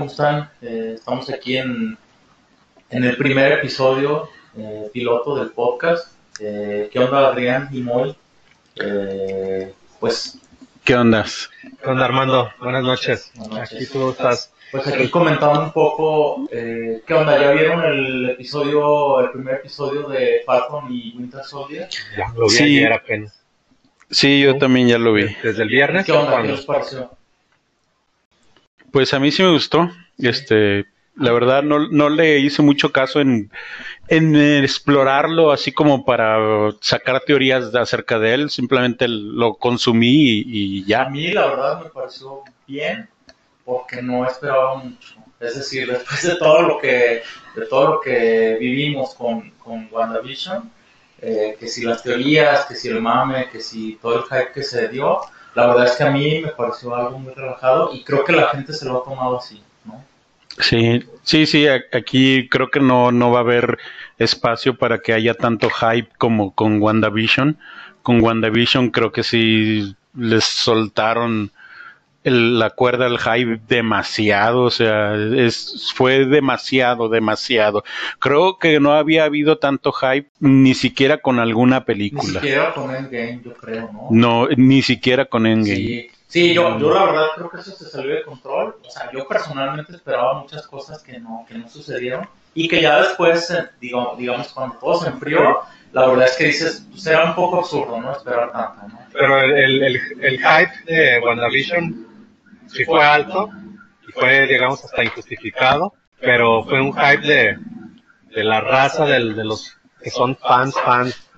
¿cómo están? Eh, estamos aquí en, en el primer episodio eh, piloto del podcast. Eh, ¿Qué onda, Adrián y Moy? Eh, pues, ¿Qué onda? ¿Qué onda, Armando? Buenas noches. Buenas noches. Aquí tú estás. pues aquí comentando un poco, eh, ¿qué onda? ¿Ya vieron el episodio, el primer episodio de Falcon y Winter Soldier? Ya, lo vi Sí. ayer apenas. Sí, yo también ya lo vi. Desde el viernes. ¿Qué onda? ¿Qué les pareció? Pues a mí sí me gustó. Este, la verdad no, no le hice mucho caso en, en explorarlo así como para sacar teorías de- acerca de él. Simplemente lo consumí y, y A ya. mí la verdad me pareció bien porque no esperaba mucho. Es decir, después de todo lo que, de todo lo que vivimos con, con WandaVision, eh, que si las teorías, que si el mame, que si todo el hype que se dio, la verdad es que a mí me pareció algo muy relajado y creo que la gente se lo ha tomado así, ¿no? Sí, sí, sí. Aquí creo que no, no va a haber espacio para que haya tanto hype como con WandaVision. Con WandaVision creo que sí les soltaron el- la cuerda al hype demasiado, o sea, es, fue demasiado, demasiado. Creo que no había habido tanto hype ni siquiera con alguna Ni película. siquiera con Endgame, yo creo, ¿no? No, ni siquiera con Endgame. Sí, sí yo, yo la verdad creo que eso se salió de control. O sea, yo personalmente esperaba muchas cosas que no, que no sucedieron y que ya después, eh, digo, digamos, cuando todo se enfrió, la verdad es que dices, pues era un poco absurdo, ¿no? Esperar tanto, ¿no? Pero el, el, el, el hype de WandaVision sí fue alto y fue, digamos, hasta injustificado. Pero fue un hype de, de la raza del, de los que son fans, fans.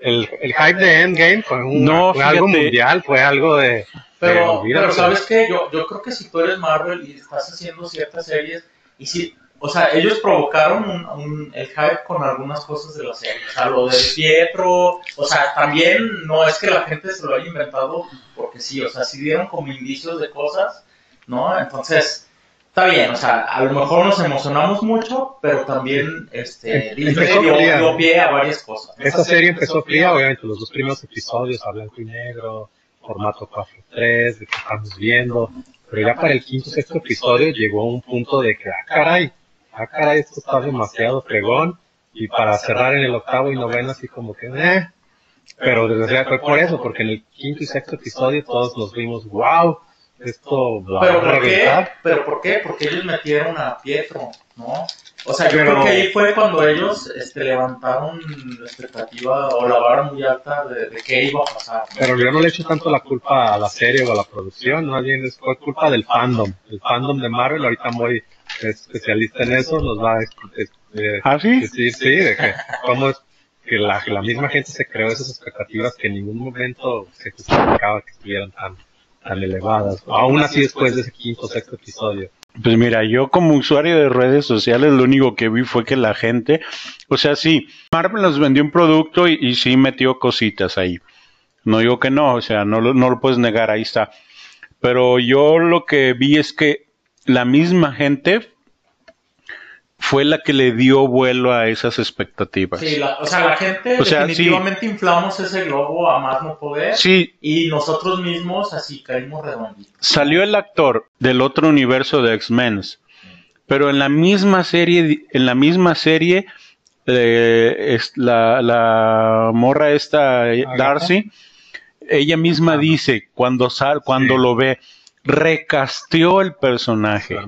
El, el hype de Endgame fue, un, No, fue algo mundial, fue algo de. Pero, pero ¿sabes qué? Yo, yo creo que si tú eres Marvel y estás haciendo ciertas series, y si, o sea, ellos provocaron un, un- el hype con algunas cosas de la serie. O sea, lo del Pietro, o sea, también no es que la gente se lo haya inventado porque sí, o sea, sí dieron como indicios de cosas, ¿no? Entonces, está bien, o sea, a lo mejor nos emocionamos mucho, pero también este, Disney empezó dio, fría. dio pie a varias cosas. Esta serie empezó fría, obviamente, los dos primeros episodios a blanco y negro, formato 4-3, de que estamos viendo, pero ya para el quinto sexto episodio llegó un punto de que, ah, caray, ah, caray, esto está demasiado fregón, y para cerrar en el octavo y noveno así como que, eh, pero desgraciadamente fue por eso, porque en el quinto y sexto episodio todos nos vimos, wow, esto va ¿Pero a por qué? reventar. ¿Pero por qué? Porque ellos metieron a Pietro, ¿no? O sea, yo Pero- creo que ahí fue cuando ellos este, levantaron la expectativa o la vara muy alta de, de qué iba a pasar. ¿no? Pero yo no le echo tanto la culpa a la serie o a la producción, más bien es culpa del fandom. El fandom de Marvel, ahorita muy especialista en eso, nos va a eh, ¿Ah, sí? decir, sí, de que cómo es que la, misma gente se creó esas expectativas que en ningún momento se justificaba que estuvieran tan, tan elevadas. Aún así después de ese quinto o sexto episodio. Pues mira, yo como usuario de redes sociales lo único que vi fue que la gente, o sea, sí, Marvel nos vendió un producto y, y sí metió cositas ahí. No digo que no, o sea, no, lo- no lo puedes negar, ahí está. Pero yo lo que vi es que la misma gente fue la que le dio vuelo a esas expectativas. Sí, la- o sea, la gente O sea, sí. definitivamente inflamos ese globo a más no poder Sí, y nosotros mismos así caímos redonditos. salió el actor del otro universo de X-Men, pero en la misma serie, en la misma serie, eh, es la, la morra esta, eh. Darcy, ella misma dice cuando sal, cuando Sí. lo ve, recasteó el personaje.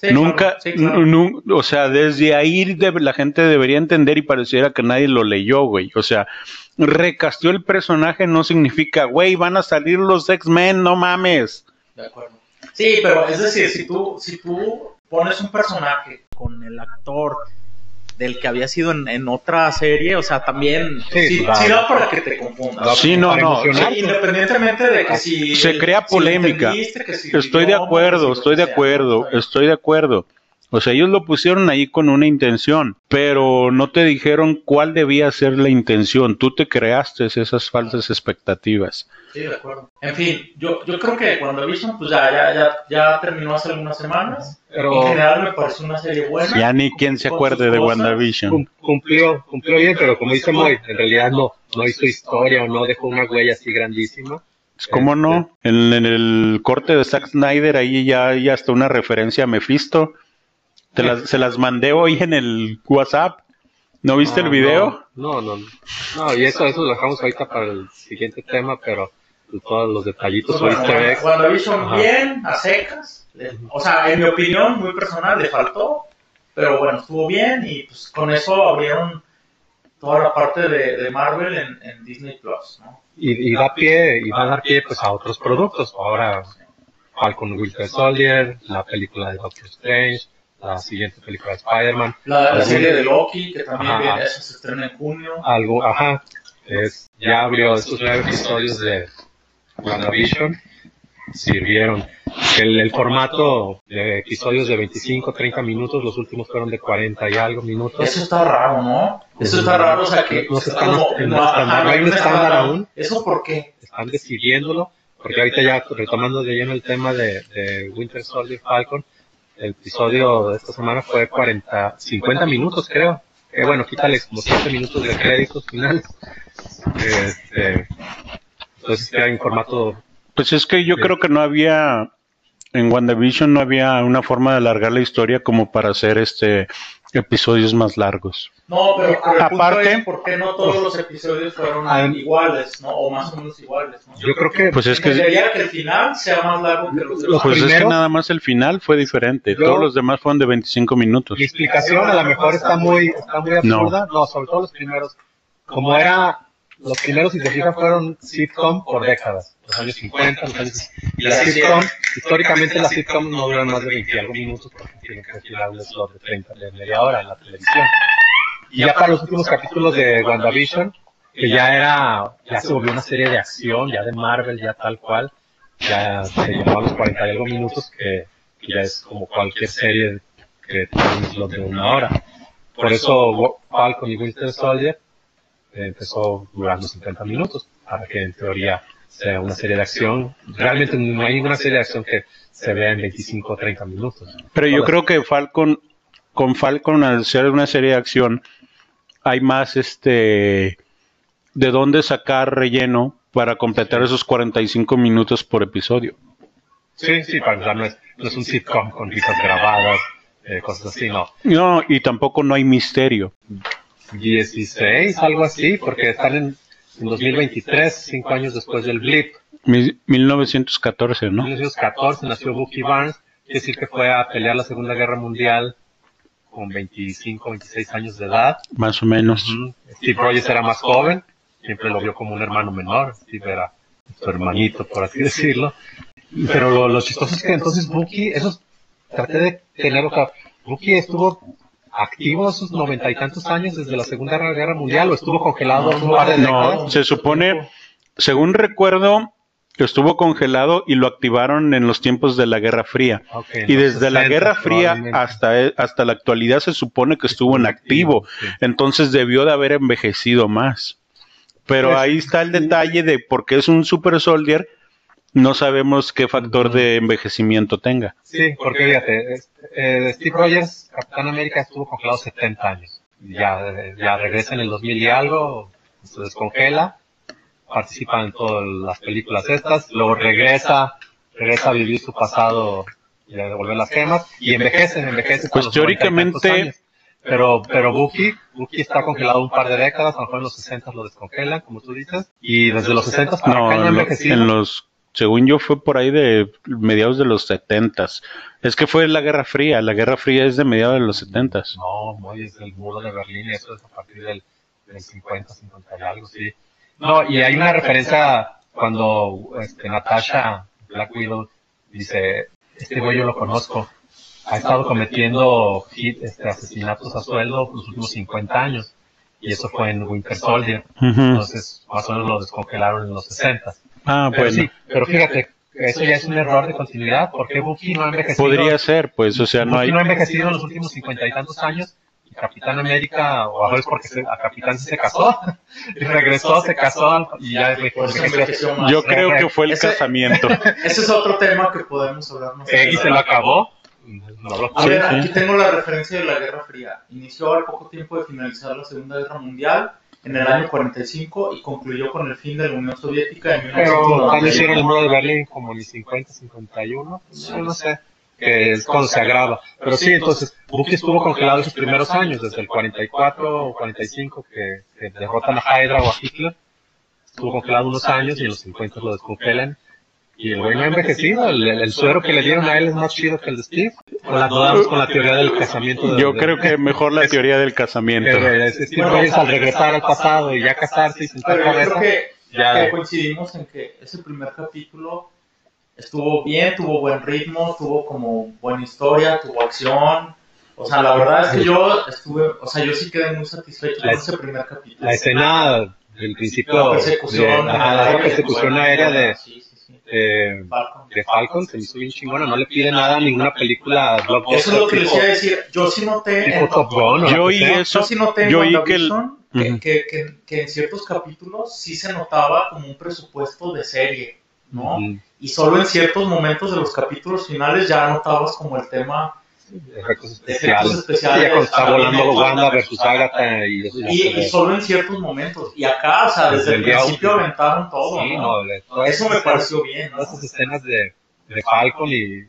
Sí, Nunca, claro, sí, claro. nu- nu- o sea, desde ahí de- la gente debería entender y pareciera que nadie lo leyó, güey. O sea, recasteó el personaje no significa, güey, van a salir los X-Men, no mames. De acuerdo. Sí, pero es decir, si tú, si tú pones un personaje con el actor del que había sido en, en otra serie, o sea, también Sí, sí, claro. sí da para que te confundas. Sí, no, no. independientemente de que si Se crea polémica. entendiste, que si Estoy de acuerdo, estoy de acuerdo, estoy de acuerdo. O sea, ellos lo pusieron ahí con una intención, pero no te dijeron cuál debía ser la intención. Tú te creaste esas falsas expectativas. Sí, de acuerdo. En fin, yo, yo creo que cuando Vision, pues ya, ya, ya, ya terminó hace algunas semanas. Pero- En general me pareció una serie buena. Ya ni quien se acuerde de. WandaVision. Cum- cumplió, cumplió bien, pero como dice Moy, en realidad no, no hizo historia o no dejó una huella así grandísima. ¿Cómo no? En, en el corte de Zack Snyder ahí ya hay hasta una referencia a Mephisto. Te las, se las mandé hoy en el WhatsApp. ¿No viste Ah, el video? No, no, no. No, y eso, eso lo dejamos ahorita para el siguiente tema, pero todos los detallitos Pues bueno, easter eggs. WandaVision Ajá. bien, a secas. O sea, en mi opinión, muy personal, le faltó. Pero bueno, estuvo bien y pues con eso abrieron toda la parte de, de Marvel en, en Disney Plus, ¿no? Y, y da pie, y va a dar pie pues a otros productos. Ahora Falcon Winter Soldier, la película de Doctor Strange, la siguiente película de Spider-Man. La, la serie de Loki, que también Ajá. viene, esa se estrena en junio. algo, ajá, es, ya abrió estos nueve episodios de WandaVision, sirvieron. El, el formato de episodios de 25, 30 minutos, los últimos fueron de 40 y algo minutos. Eso está raro, ¿no? Eso está raro, o sea que... No se están como- no, ajá, no hay un estándar aún. ¿Eso por qué? Están decidiéndolo, porque ahorita ya retomando de lleno el tema de, de Winter Soldier Falcon, el episodio de esta semana fue 40, 50 minutos creo. Que bueno, quítale como 7 minutos de créditos finales. Este, entonces queda en formato Pues es que yo creo que no había, en WandaVision no había una forma de alargar la historia como para hacer este episodios más largos. No, pero, pero Aparte- es por qué no todos los episodios fueron iguales, ¿no? O más o menos iguales, ¿no? Yo creo que Pues es que Debería que el final sea más largo que los demás. pues es que primeros- nada más el final fue diferente. Yo- Todos los demás fueron de 25 minutos. mi explicación a lo mejor está muy, está muy absurda. No. sobre todo los primeros. Como era, los primeros, si se fijan, fueron sitcom por décadas. Los años 50, los años... Y las sitcom, históricamente las sitcom no duran más de 20 y algo minutos porque tienen que tirar un slot de 30, de media hora en la televisión. Y ya para los últimos capítulos de WandaVision, que ya era, ya se volvió una serie de acción, ya de Marvel, ya tal cual, ya se llevaba los 40 y algo minutos, que, que ya es como cualquier serie que tiene un slot de una hora. Por eso Falcon y Winter Soldier empezó durando 50 minutos, para que en teoría sea una serie de acción. Realmente no hay ninguna serie de acción que se vea en 25 o 30 minutos. Pero yo creo que Falcon, con Falcon al ser una serie de acción, hay más este de dónde sacar relleno para completar esos 45 minutos por episodio. Sí, sí, para empezar, no es, no es un sitcom con risas grabadas, eh, cosas así, no. No, y tampoco no hay misterio. 16, algo así, porque están en, en 2023, cinco años después del blip. Mi- 1914, En ¿no? 1914 nació Bucky Barnes, quiere decir que fue a pelear la Segunda Guerra Mundial con 25, 26 años de edad. Más o menos. Ujú. Steve Rogers era más joven, siempre lo vio como un hermano menor, Steve era su hermanito, por así decirlo. Pero lo, lo chistoso es que entonces Bucky, eso traté de tenerlo claro, Bucky estuvo activo esos noventa y tantos años desde la Segunda Guerra Mundial o estuvo congelado un par de No, se supone, según recuerdo, estuvo congelado y lo activaron en los tiempos de la Guerra Fría. Y desde la 60 Guerra Fría hasta, e, hasta la actualidad se supone que estuvo en activo. Sí. Entonces debió de haber envejecido más. Pero Pues, ahí está el detalle de por qué es un super soldier. No sabemos qué factor de envejecimiento tenga. Sí, porque fíjate, eh, Steve Rogers, Capitán América, estuvo congelado 70 años. Ya, ya regresa en el 2000 y algo, se descongela, participa en todas las películas estas, luego regresa, regresa a vivir su pasado y a devolver las gemas, y envejece, envejece. Pues teóricamente-. Pero, pero Bucky, Bucky está congelado un par de décadas, a lo mejor en los 60 lo descongelan, como tú dices, y desde los 60 para No, acá lo- en los, según yo, fue por ahí de mediados de los setentas. Es que fue la Guerra Fría. La Guerra Fría es de mediados de los setentas. No, muy desde el muro de Berlín, eso es a partir del, del 50, 50 y algo, sí. No, y hay una referencia cuando este, Natasha Black Widow dice, este güey yo lo conozco, ha estado cometiendo hit, este, asesinatos a sueldo los últimos 50 años, y eso fue en Winter Soldier, entonces más o menos lo descongelaron en los 60. Ah, Pero bueno. sí, pero fíjate, eso ya es un error de continuidad, porque Bucky no ha envejecido. Podría ser, pues, o sea, no Bucky hay... no ha envejecido en los últimos cincuenta y tantos años. Y Capitán América, o a veces porque se- a Capitán sí se casó, y regresó, se casó, y ya envejeció. Yo creo que fue el Ese- casamiento. Ese es otro tema que podemos hablar más Peggy se lo acabó. No A Sí, ver, sí. aquí tengo la referencia de la Guerra Fría. Inició al poco tiempo de finalizar la Segunda Guerra Mundial en el año 45 y concluyó con el fin de la Unión Soviética en Pero cuando 1991. hicieron el muro de Berlín, como en el 50, 51, no, no sé, que es cuando se agrava. Pero sí, entonces, Bucky estuvo congelado esos primeros años, desde el 44 o 45 que, que derrotan a Hydra o a Hitler. Estuvo congelado unos años y en los 50 lo descongelan. Y el güey no ha envejecido, el, el suero que le dieron a él es más chido que el de Steve. Con la, con la teoría del casamiento. de- Yo de- creo que mejor la teoría del casamiento. que es- Steve Rogers al regresar al pasado y ya casarse y sentar yo creo cabeza. que, Ya. que coincidimos en que ese primer capítulo estuvo bien, tuvo buen ritmo, tuvo como buena historia, tuvo acción. O sea, la verdad es que yo estuve, o sea, yo sí quedé muy satisfecho La- con ese primer capítulo. La escena del principio La persecución, de, la aérea, persecución aérea de, sí, sí, sí. de, Falcon. de Falcon se me hizo bien chingona, no le pide nada a ninguna película blockbuster Eso es lo que les iba a decir. Yo sí noté tipo en, Top Gun o Yo oí eso. yo sí noté en Yo oí que el- que, Ujú. que, que- que en ciertos capítulos sí se notaba como un presupuesto de serie, ¿no? Y solo en ciertos momentos de los capítulos finales ya notabas como el tema efectos Efectos especiales. especiales. Ya cuando está volando Wanda versus Agatha y eso ya y, solo en ciertos momentos. Y acá, o sea, desde Desde el principio aventaron todo, Sí, ¿no? Eso me pareció bien, ¿no? Todas esas escenas de, de Falcon y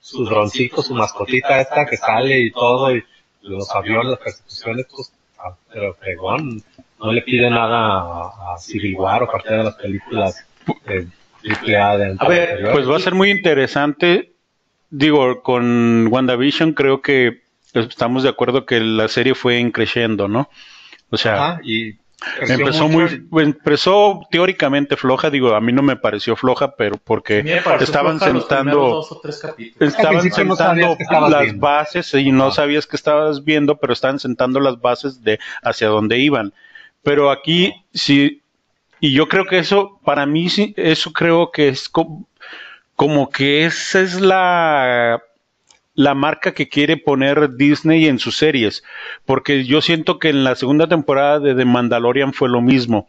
su droncito, su mascotita esta que sale y todo, y los aviones, las persecuciones, pues, ah, pero fregón, no le pide nada a, a Civil War o parte de las películas de triple A de A ver. Pues va a ser muy interesante. Digo, con WandaVision creo que estamos de acuerdo que la serie fue creciendo, ¿no? O sea, Ajá, y empezó muy, empezó teóricamente floja, digo, a mí no me pareció floja, pero porque estaban sentando- primeros dos o tres capítulos. estaban no sentando las viendo. bases y no sabías que estabas viendo, pero estaban sentando las bases de hacia dónde iban. Pero aquí sí, y yo creo que eso, para mí, sí, eso creo que es co- como, que esa es la, la marca que quiere poner Disney en sus series. Porque yo siento que en la segunda temporada de The Mandalorian fue lo mismo.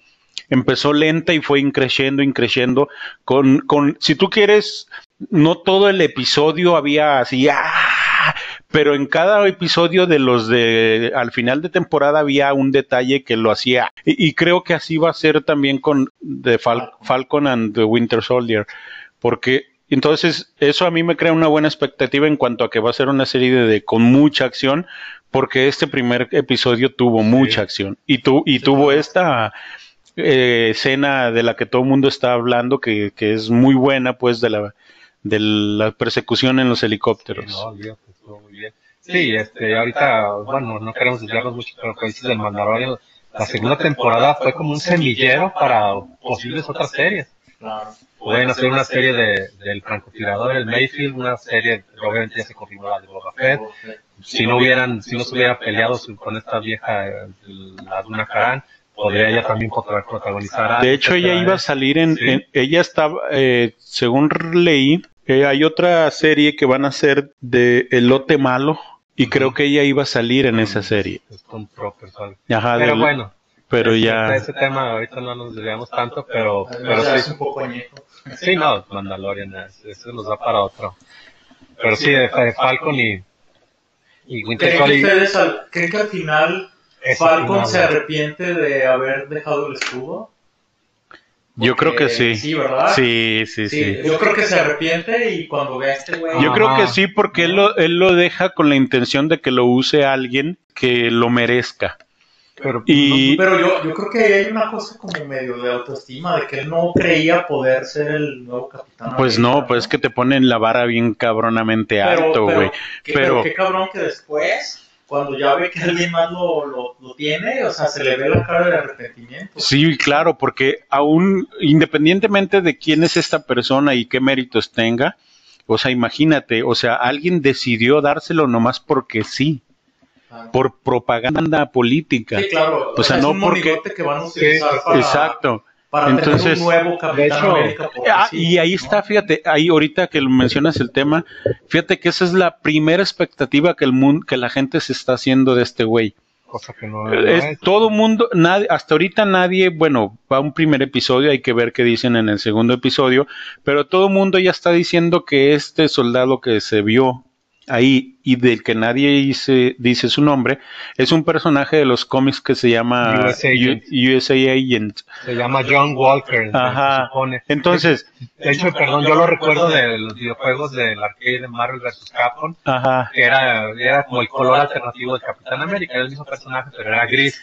Empezó lenta y fue increciendo, increciendo. Con, con, si tú quieres, no todo el episodio había así, ¡ah! pero en cada episodio de los de al final de temporada había un detalle que lo hacía. Y, creo que así va a ser también con The Fal- Falcon and the Winter Soldier. Porque entonces eso a mí me crea una buena expectativa en cuanto a que va a ser una serie de, de- con mucha acción. Porque este primer episodio tuvo mucha acción. Y, tu, y tuvo esta eh, escena de la que todo el mundo está hablando, que, que es muy buena, pues, de la, de la persecución en los Sí, helicópteros. no, olvídate, estuvo muy bien. Sí, este, ahorita, bueno, no queremos desviarnos mucho, pero como dices del Mandalorian, la segunda temporada fue como un semillero para posibles otras series. Claro. Pueden hacer una serie de, del francotirador, el Mayfield, una serie, obviamente ya se confirmó la de Boba Fett. Si no hubieran, si no se hubiera peleado con esta vieja, la Duna Karan, podría ella también protagonizar De hecho, ella iba a salir en, Sí. en- ella estaba, eh, según leí, eh, hay otra serie que van a hacer de Elote Malo y creo que ella iba a salir en esa serie. Stone Troopers, algo. Ajá, Pero del- bueno, pero ya, ese tema ahorita no nos desviamos tanto, pero, pero es un poco añejo. sí, no, Mandalorian, es- eso nos da para otro. Pero sí, de, de Falcon y, y Winter ¿Creen ustedes al, ¿Creen que al final Falcon se arrepiente de haber dejado el escudo? yo creo que sí. Sí, ¿verdad? Sí, sí, sí. Yo creo que se arrepiente y cuando ve a este güey. Yo creo que sí, porque él lo, él lo deja con la intención de que lo use alguien que lo merezca. Pero, Y, Pero yo, yo creo que hay una cosa como medio de autoestima, de que él no creía poder ser el nuevo capitán. pues América, no, pues es que te ponen la vara bien cabronamente Pero- alto, güey. pero- pero qué cabrón que después, cuando ya ve que alguien más lo, lo, lo tiene, o sea, se le ve la cara de arrepentimiento. Sí, claro, porque aún, independientemente de quién es esta persona y qué méritos tenga, o sea, imagínate, o sea, alguien decidió dárselo nomás porque sí. Por propaganda política. Sí, claro. O sea, es no un porque- monigote que van a utilizar Sí, para, Exacto. para Entonces, tener un nuevo capitán de hecho, América. porque Ah, sí, y ahí ¿no? está, fíjate, ahí ahorita que mencionas el tema, fíjate que esa es la primera expectativa que el mundo, que la gente se está haciendo de este güey. cosa que no, Es, es. todo mundo, nadie, hasta ahorita nadie, bueno, va un primer episodio, hay que ver qué dicen en el segundo episodio, pero todo mundo ya está diciendo que este soldado que se vio ahí y del que nadie dice, dice su nombre, es un personaje de los cómics que se llama USA Agent. U- USA Agent. Se llama John Walker. Ajá. se. Entonces, De hecho, perdón, yo lo recuerdo de los videojuegos del arcade de Marvel vs. Capcom, ajá. que era, era como el color alternativo de Capitán América, era el mismo personaje, pero era gris.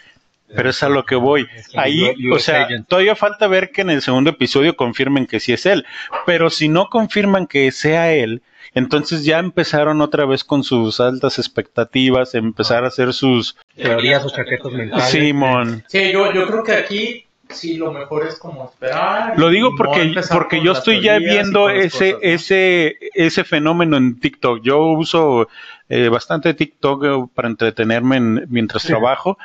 Pero es a lo que voy. Ahí, o sea, todavía falta ver que en el segundo episodio confirmen que sí es él. Pero si no confirman que sea él, entonces ya empezaron otra vez con sus altas expectativas, empezar a hacer sus Teorías o chaquetos mentales. Simón. Sí, yo, yo creo que aquí sí lo mejor es como esperar. Lo digo no porque, porque yo estoy ya viendo ese, cosas, ¿no? ese, ese fenómeno en TikTok. Yo uso eh, bastante TikTok eh, para entretenerme en- mientras trabajo.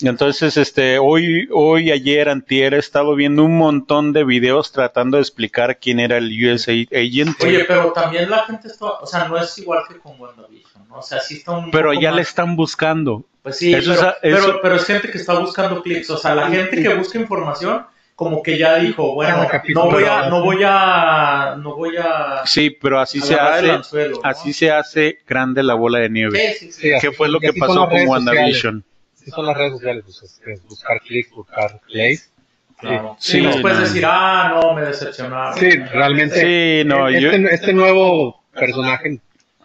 Entonces, este, hoy, hoy, ayer, antier, he estado viendo un montón de videos tratando de explicar quién era el USA Agent. Oye, pero también la gente está, o sea, no es igual que con WandaVision, ¿no? O sea, sí está un pero ya le están buscando. Pues sí, Eso pero, es- eso- pero, pero es gente que está buscando clics, o sea, la gente que busca información como que ya dijo, bueno, no voy a, no voy a, no voy a... Sí, pero así se hace, anzuelo, ¿no? así se hace grande la bola de nieve. Sí, sí, sí. ¿Qué fue lo que pasó con WandaVision? Sí, son las redes sociales, pues, es, es buscar clics, buscar plays. Claro. Sí, y después no. decir, ah, no, me decepcionaron. Sí, realmente. Sí, no, yo- este, este nuevo personaje,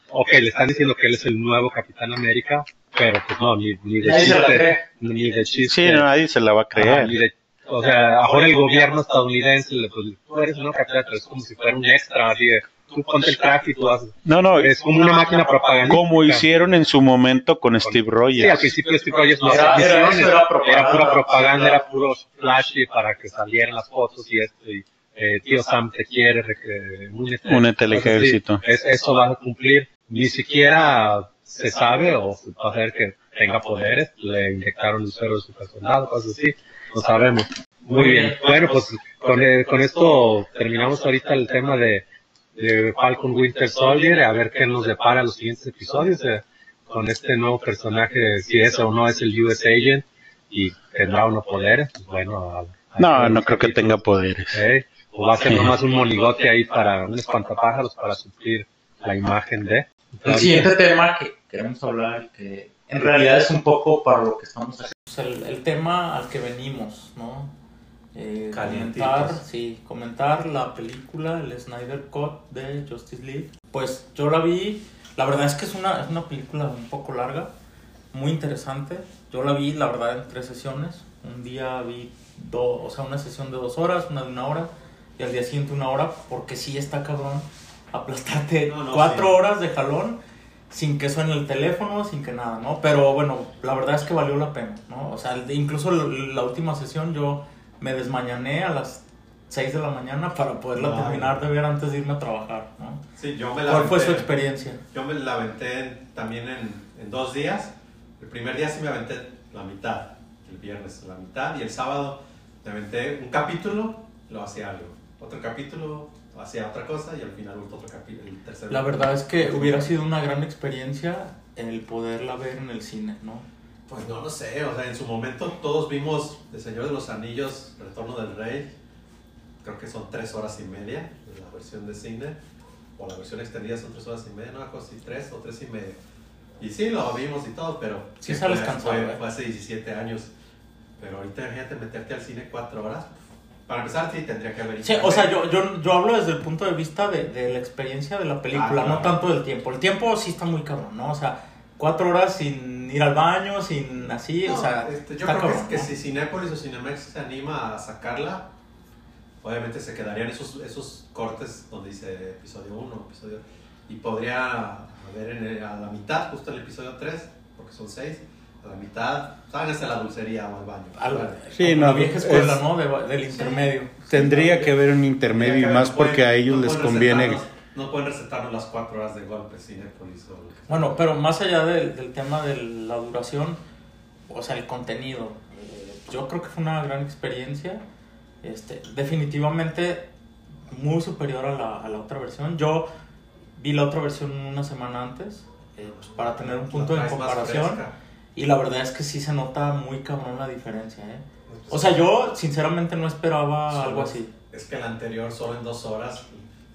ok, le están diciendo que él es el nuevo Capitán América, pero pues no, ni, ni de Nadie se la cree. chiste, ni de chiste. Sí, no, nadie se la va a Ajá, creer. ni de- o sea, ahora el gobierno estadounidense, le- pues, tú eres una pero es como si fuera un extra, así de, tú ponte el traje y tú haces. No, no, Es como una máquina propaganda. como hicieron en su momento con Steve Sí, al Rogers. principio Steve Rogers no Era- era- era propaganda. pura propaganda, Sí, era puro flashy para que salieran las fotos y esto, y eh, tío Sam te quiere, eh, únete, al ejército. Es- eso va a cumplir, ni siquiera se sabe o se va a hacer que tenga poderes, le inyectaron el suero de su personal, cosas así, no sabemos. Muy bien, bueno, pues con, eh, con esto terminamos ahorita el tema de, de Falcon Winter Soldier, a ver qué nos depara los siguientes episodios eh, con este nuevo personaje, si es o no es el US Agent y tendrá unos poderes, pues bueno. a- a- No, no creo que tenga poderes. ¿eh? O va a ser nomás un monigote ahí para un espantapájaros para suplir la imagen de. El siguiente tema que queremos hablar, que en realidad es un poco para lo que estamos haciendo. El, el tema al que venimos, ¿no? Eh, comentar, sí, comentar la película, el Snyder Cut de Justice League. Pues yo la vi, la verdad es que es una, es una película un poco larga, muy interesante. Yo la vi, la verdad, en tres sesiones. Un día vi dos, o sea, una sesión de dos horas, una de una hora, y al día siguiente una hora, porque sí está cabrón aplastarte No, no, cuatro sí. horas de jalón sin que suene el teléfono, sin que nada, ¿no? Pero bueno, la verdad es que valió la pena, ¿no? O sea, incluso la, última sesión yo me desmañané a las 6 de la mañana para poderla Ay. terminar de ver antes de irme a trabajar, ¿no? Sí, yo me la ¿Cuál fue su experiencia? Yo me la aventé en- también en, en dos días. El primer día sí me aventé la mitad, el viernes la mitad, y el sábado me aventé un capítulo, lo hacía algo. Otro capítulo, hacía otra cosa, y al final otro capítulo, el tercer La verdad es que hubiera sido una gran experiencia el poderla ver en el cine, ¿no? Pues no lo sé, o sea, en su momento todos vimos El Señor de los Anillos, Retorno del Rey, creo que son tres horas y media, la versión de cine, o la versión extendida son tres horas y media, no, así, tres o tres y media. Y sí, lo vimos y todo, pero Sí sales cansado, fue, ¿eh? fue hace 17 años. Pero ahorita imagínate meterte al cine cuatro horas. Para empezar, sí, tendría que haber Sí, o sea, yo, yo, yo hablo desde el punto de vista de, de la experiencia de la película, Ah, claro. no tanto del tiempo. El tiempo sí está muy cabrón, ¿no? O sea, cuatro horas sin ir al baño, sin así, No, o sea, este, yo creo que, cabrón, que ¿no? si Cinépolis o Cinemex se anima a sacarla, obviamente se quedarían esos, esos cortes donde dice episodio 1, episodio y podría haber en el- a la mitad, justo el episodio 3, porque son 6, a la mitad, ságanse a la dulcería o al baño. Algo-. Sí, no, la vieja escuela, es- ¿no? De- del intermedio. Tendría que haber un intermedio y más porque a ellos les conviene. No pueden recetarnos las 4 horas de golpe Cinépolis o lo que sea. Bueno, pero más allá del, del tema de la duración, o sea, el contenido, eh, yo creo que fue una gran experiencia. Este, definitivamente muy superior a la, a la otra versión. Yo vi la otra versión una semana antes eh, pues, para tener un punto de comparación fresca. Y la verdad es que sí se nota muy cabrón la diferencia. ¿eh? O sea, yo sinceramente no esperaba Solo algo así. Es que el anterior, solo en dos horas,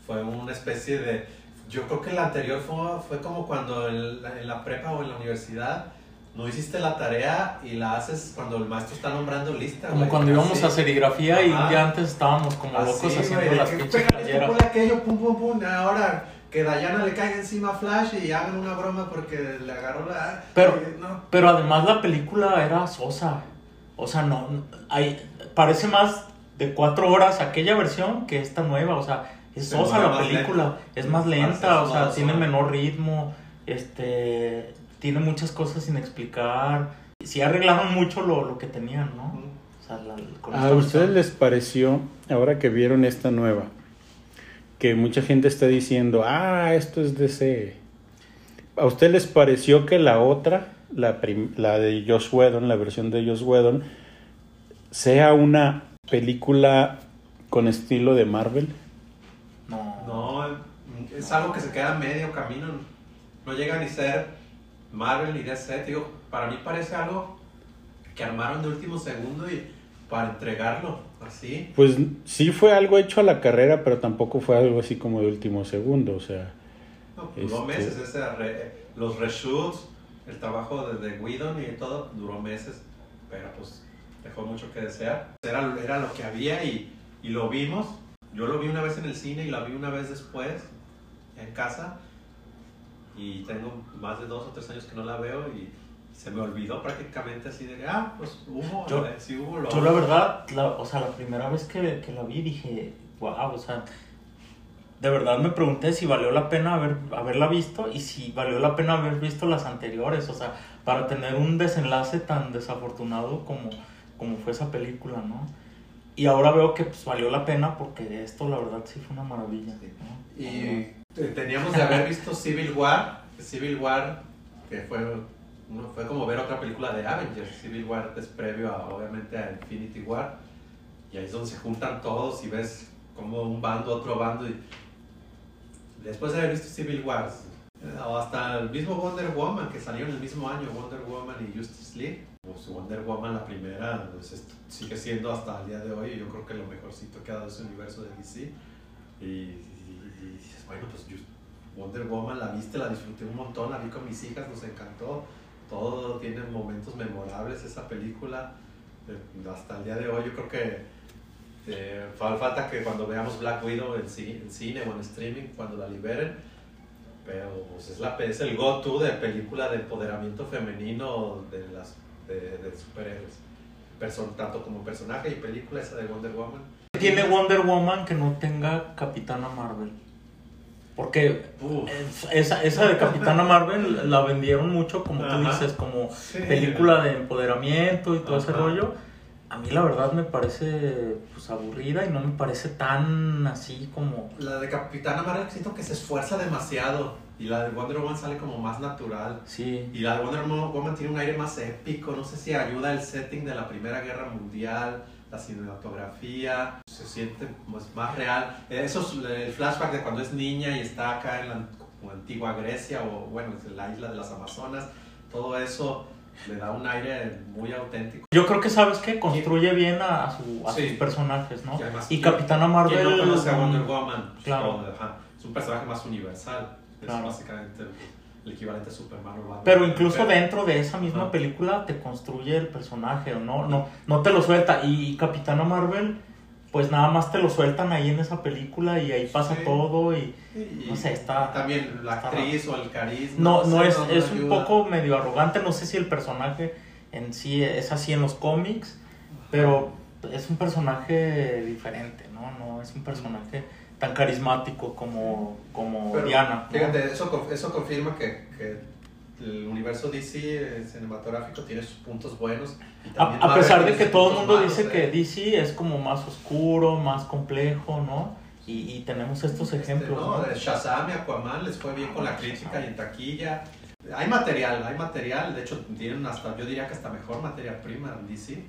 fue una especie de. Yo creo que la anterior fue, fue como cuando en la, en la prepa o en la universidad no hiciste la tarea y la haces cuando el maestro está nombrando lista. Como güey. cuando íbamos Así. a serigrafía y un Ajá. día antes estábamos como Así, locos haciendo güey, las pinches esto, playeras. aquello, pum, pum, pum. Ahora que Dayana le caiga encima a Flash y hagan una broma porque le agarró la. Pero- eh, no. Pero además la película era sosa. O sea, no, no- hay, parece más de cuatro horas aquella versión que esta nueva. O sea, es sosa la película. Es más Más lenta, o sea, sosa. tiene menor ritmo. Este, tiene muchas cosas sin explicar. Sí arreglaron mucho lo, lo que tenían, ¿no? O sea, la- con ¿A ustedes les pareció, ahora que vieron esta nueva, que mucha gente está diciendo, ah, esto es DC? ¿A ustedes les pareció que la otra, la, prim- la de Joss Whedon, la versión de Joss Whedon, sea una película con estilo de Marvel? No. No, es algo que se queda medio camino. No llega ni a ser Marvel ni DC. Te Digo, para mí parece algo que armaron de último segundo y para entregarlo así. Pues sí fue algo hecho a la carrera, pero tampoco fue algo así como de último segundo, o sea... No, duró Este- meses. Ese re- los reshoots, el trabajo de, de Whedon y todo duró meses. Pero pues dejó mucho que desear. Era, era lo que había y, y lo vimos. Yo lo vi una vez en el cine y la vi una vez después en casa. Y tengo más de dos o tres años que no la veo y se me olvidó prácticamente así de, ah, pues hubo, Yo- eh, sí hubo. Lo Yo la verdad, la- o sea, la primera vez que, que la vi dije, wow, o sea, de verdad me pregunté si valió la pena haber, haberla visto y si valió la pena haber visto las anteriores, o sea, para tener un desenlace tan desafortunado como, como fue esa película, ¿no? Y ahora veo que pues, valió la pena porque esto la verdad sí fue una maravilla. ¿no? Y te- teníamos de haber visto Civil War. Civil War, que fue, uno- fue como ver otra película de Avengers. Civil War es previo a, obviamente a Infinity War. Y ahí es donde se juntan todos y ves como un bando, otro bando. Y después de haber visto Civil War, o hasta el mismo Wonder Woman, que salió en el mismo año, Wonder Woman y Justice League. Pues Wonder Woman, la primera, pues, sigue siendo hasta el día de hoy, yo creo que lo mejorcito que ha dado ese universo de DC. Y, y- dices, bueno, pues Wonder Woman la viste, la disfruté un montón, la vi con mis hijas, nos encantó. Todo tiene momentos memorables esa película. Eh, Hasta el día de hoy yo creo que eh, fa- falta que cuando veamos Black Widow en, ci- en cine o en streaming, cuando la liberen, pero pues, es, la, es el go-to de película de empoderamiento femenino de las de, de superhéroes. Person- tanto como personaje y película esa de Wonder Woman. Tiene Wonder Woman que no tenga Capitana Marvel. Porque esa, esa de Capitana Marvel la vendieron mucho, como tú Ajá. dices, como Sí. película de empoderamiento y todo ese Ajá. rollo. A mí la verdad me parece pues aburrida y no me parece tan así como... La de Capitana Marvel siento que se esfuerza demasiado y la de Wonder Woman sale como más natural. Sí, Y la de Wonder Woman tiene un aire más épico, no sé si ayuda el setting de la Primera Guerra Mundial, la cinematografía, se siente pues, más real. Eso es el flashback de cuando es niña y está acá en la antigua Grecia o bueno, en la isla de las Amazonas, todo eso le da un aire muy auténtico. yo creo que sabes que construye bien a, a su- a Sí. sus personajes, ¿no? Y además, Y ¿quién- Capitana Marvel... ¿Quién no conoce a Wonder Woman? Pues, claro. ajá. Es un personaje más universal. Es Claro. básicamente el, equivalente a Superman o Batman. Pero incluso Pero- dentro de esa misma Ajá. película te construye el personaje, ¿no? No, no te lo suelta. Y Capitana Marvel, pues nada más te lo sueltan ahí en esa película y ahí pasa Sí. todo y Y- no sé, está- También la está actriz o el carisma. no, no sé, es, no es un poco medio arrogante, no sé si el personaje en sí es así en los cómics, pero es un personaje diferente, ¿no? No es un personaje tan carismático como, como Pero, Diana. ¿no? Fíjate, eso, eso confirma que, que el universo DC eh, cinematográfico tiene sus puntos buenos. y también A, a pesar de que todo el mundo malos, dice eh. que DC es como más oscuro, más complejo, ¿no? Y, y tenemos estos Este, ejemplos. no, ¿no? de Shazam y Aquaman les fue bien con la crítica y en taquilla. Hay material, hay material. De hecho, tienen hasta, yo diría que hasta mejor materia prima en DC.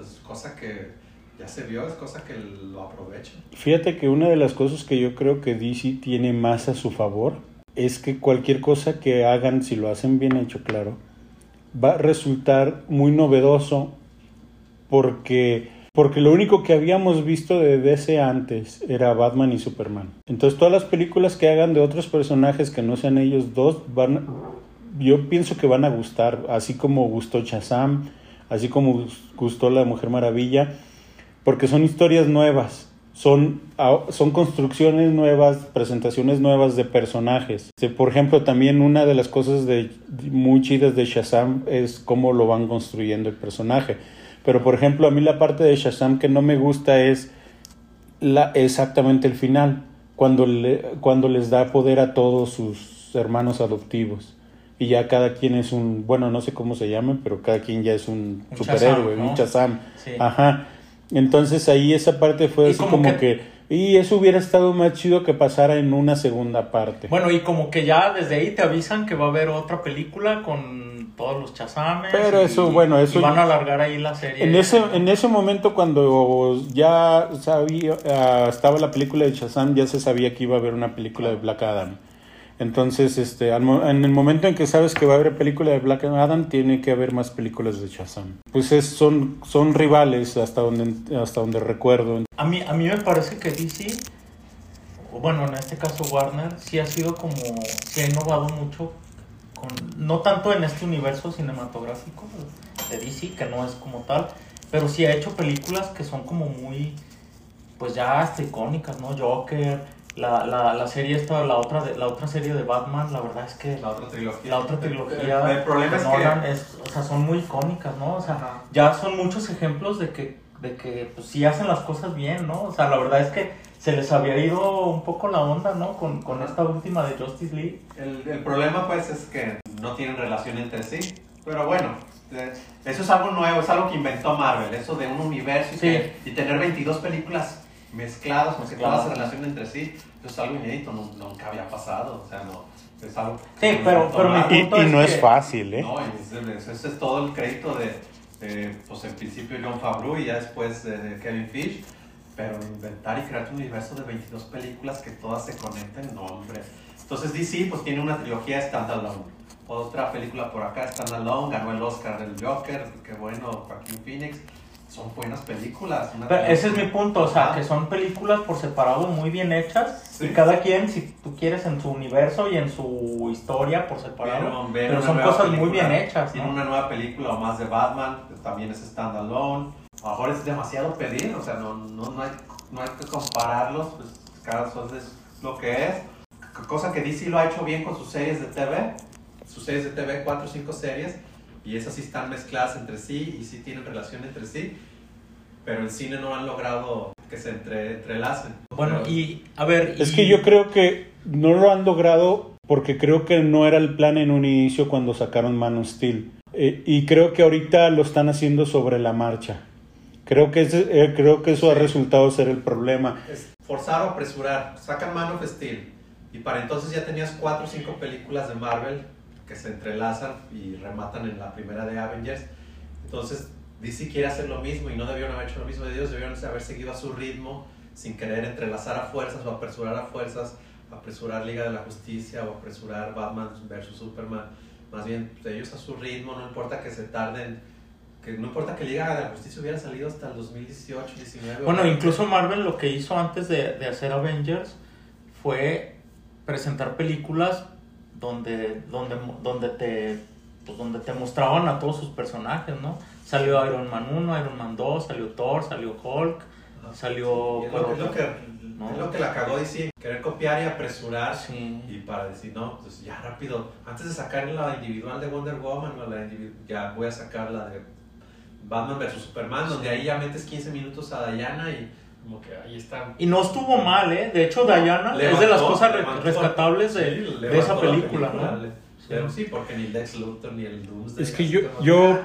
Es cosa que ya se vio, es cosa que lo aprovechan. Fíjate que una de las cosas que yo creo que DC tiene más a su favor es que cualquier cosa que hagan, si lo hacen bien hecho, claro, va a resultar muy novedoso porque porque lo único que habíamos visto de DC antes era Batman y Superman. Entonces todas las películas que hagan de otros personajes que no sean ellos dos van yo pienso que van a gustar, así como gustó Shazam, así como gustó La Mujer Maravilla, porque son historias nuevas, son, son construcciones nuevas, presentaciones nuevas de personajes. Por ejemplo, también una de las cosas de, muy chidas de Shazam es cómo lo van construyendo el personaje. Pero, por ejemplo, a mí la parte de Shazam que no me gusta es la, exactamente el final, cuando, le, cuando les da poder a todos sus hermanos adoptivos y ya cada quien es un, bueno, no sé cómo se llama, pero cada quien ya es un, superhéroe, un Chazam. Ajá. Entonces ahí esa parte fue así como, que, Y eso hubiera estado más chido que pasara en una segunda parte. Bueno, y como que ya desde ahí te avisan que va a haber otra película con todos los chazames. Pero eso, bueno, eso... van a alargar ahí la serie. En ese, en ese momento cuando ya sabía, ah, estaba la película de Chazam, ya se sabía que iba a haber una película de Black Adam. Entonces, este, en el momento en que sabes que va a haber película de Black Adam, tiene que haber más películas de Shazam. Pues es, son, son rivales hasta donde, hasta donde recuerdo. A mí, a mí me parece que DC, bueno, en este caso Warner, sí ha sido como, sí ha innovado mucho, con, no tanto en este universo cinematográfico de DC, que no es como tal, pero sí ha hecho películas que son como muy, pues ya hasta icónicas, ¿no? Joker, la, la, la serie esta, la otra, de, la otra serie de Batman, la verdad es que... La otra trilogía. La otra trilogía. El, problema es que... o sea, son muy icónicas, ¿no? O sea, ya son muchos ejemplos de que, de que pues, sí hacen las cosas bien, ¿no? O sea, la verdad es que se les había ido un poco la onda, ¿no? Con, con esta última de Justice League. El, el problema, pues, es que no tienen relación entre sí. Pero bueno, eso es algo nuevo, es algo que inventó Marvel, eso de un universo y, y tener 22 películas mezclados, con que todas se relacionan entre sí. Eso es algo inédito, nunca había pasado. O sea, no. Es algo sí, pero, pero mi punto y, no es fácil, ¿eh? No, ese es, todo el crédito de, pues en principio John Favreau y ya después de, Kevin Fish. Pero inventar y crear un universo de 22 películas que todas se conecten, no, hombre. Entonces DC pues tiene una trilogía standalone. Otra película por acá standalone, ganó el Oscar del Joker, qué bueno, Joaquin Phoenix son buenas películas. ese es mi punto, o sea, que son películas por separado muy bien hechas y cada quien, si tú quieres, en su universo y en su historia por separado, pero, son cosas muy bien hechas. Tiene una nueva película o más de Batman, que también es standalone. A lo mejor es demasiado pedir, o sea, no, no, no, hay, no hay que compararlos, pues cada cosa es lo que es. Cosa que DC lo ha hecho bien con sus series de TV, sus series de TV, cuatro o cinco series y esas sí están mezcladas entre sí y sí tienen relación entre sí, pero el cine no han logrado que se entre, entrelacen. Bueno, y a ver... Es que yo creo que no lo han logrado porque creo que no era el plan en un inicio cuando sacaron Man of Steel. Eh, y creo que ahorita lo están haciendo sobre la marcha. Creo que, eh, creo que eso ha resultado ser el problema. Es forzar o apresurar. Sacan Man of Steel y para entonces ya tenías cuatro o cinco películas de Marvel que se entrelazan y rematan en la primera de Avengers. Entonces, DC quiere hacer lo mismo y no debieron haber hecho lo mismo de Dios, debieron haber seguido a su ritmo sin querer entrelazar a fuerzas o apresurar a fuerzas, apresurar Liga de la Justicia o apresurar Batman versus Superman. Más bien, pues, ellos a su ritmo, no importa que se tarden, que no importa que Liga de la Justicia hubiera salido hasta el 2018, 19. Bueno, incluso Marvel lo que hizo antes de, de hacer Avengers fue presentar películas donde, donde, donde, te, pues donde te mostraban a todos sus personajes, ¿no? Salió Iron Man 1, Iron Man 2, salió Thor, salió Hulk, salió... es, lo, que, es lo que la cagó DC, querer copiar y apresurar y para decir, no, pues ya rápido, antes de sacar la individual de Wonder Woman, la ya voy a sacar la de Batman vs. Superman, donde ahí ya metes 15 minutos a Diana y como que ahí está. Y no estuvo mal, ¿eh? De hecho, Diana es de las cosas rescatables de, esa película, ¿no? Sí. porque ni Lex Luthor ni el Doomsday. Es que yo, yo,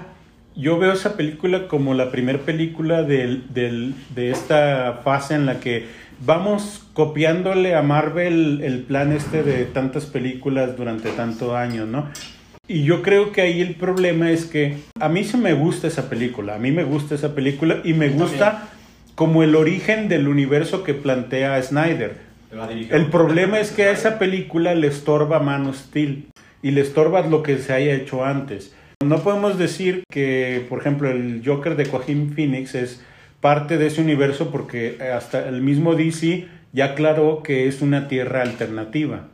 yo veo esa película como la primera película del, del, de esta fase en la que vamos copiándole a Marvel el plan este de tantas películas durante tantos años, ¿no? Y yo creo que ahí el problema es que a mí se me gusta esa película, a mí me gusta esa película y me gusta como el origen del universo que plantea Snyder. El problema es que a esa película le estorba Man of Steel y le estorba lo que se haya hecho antes. No podemos decir que, por ejemplo, el Joker de Joaquin Phoenix es parte de ese universo porque hasta el mismo DC ya aclaró que es una tierra alternativa,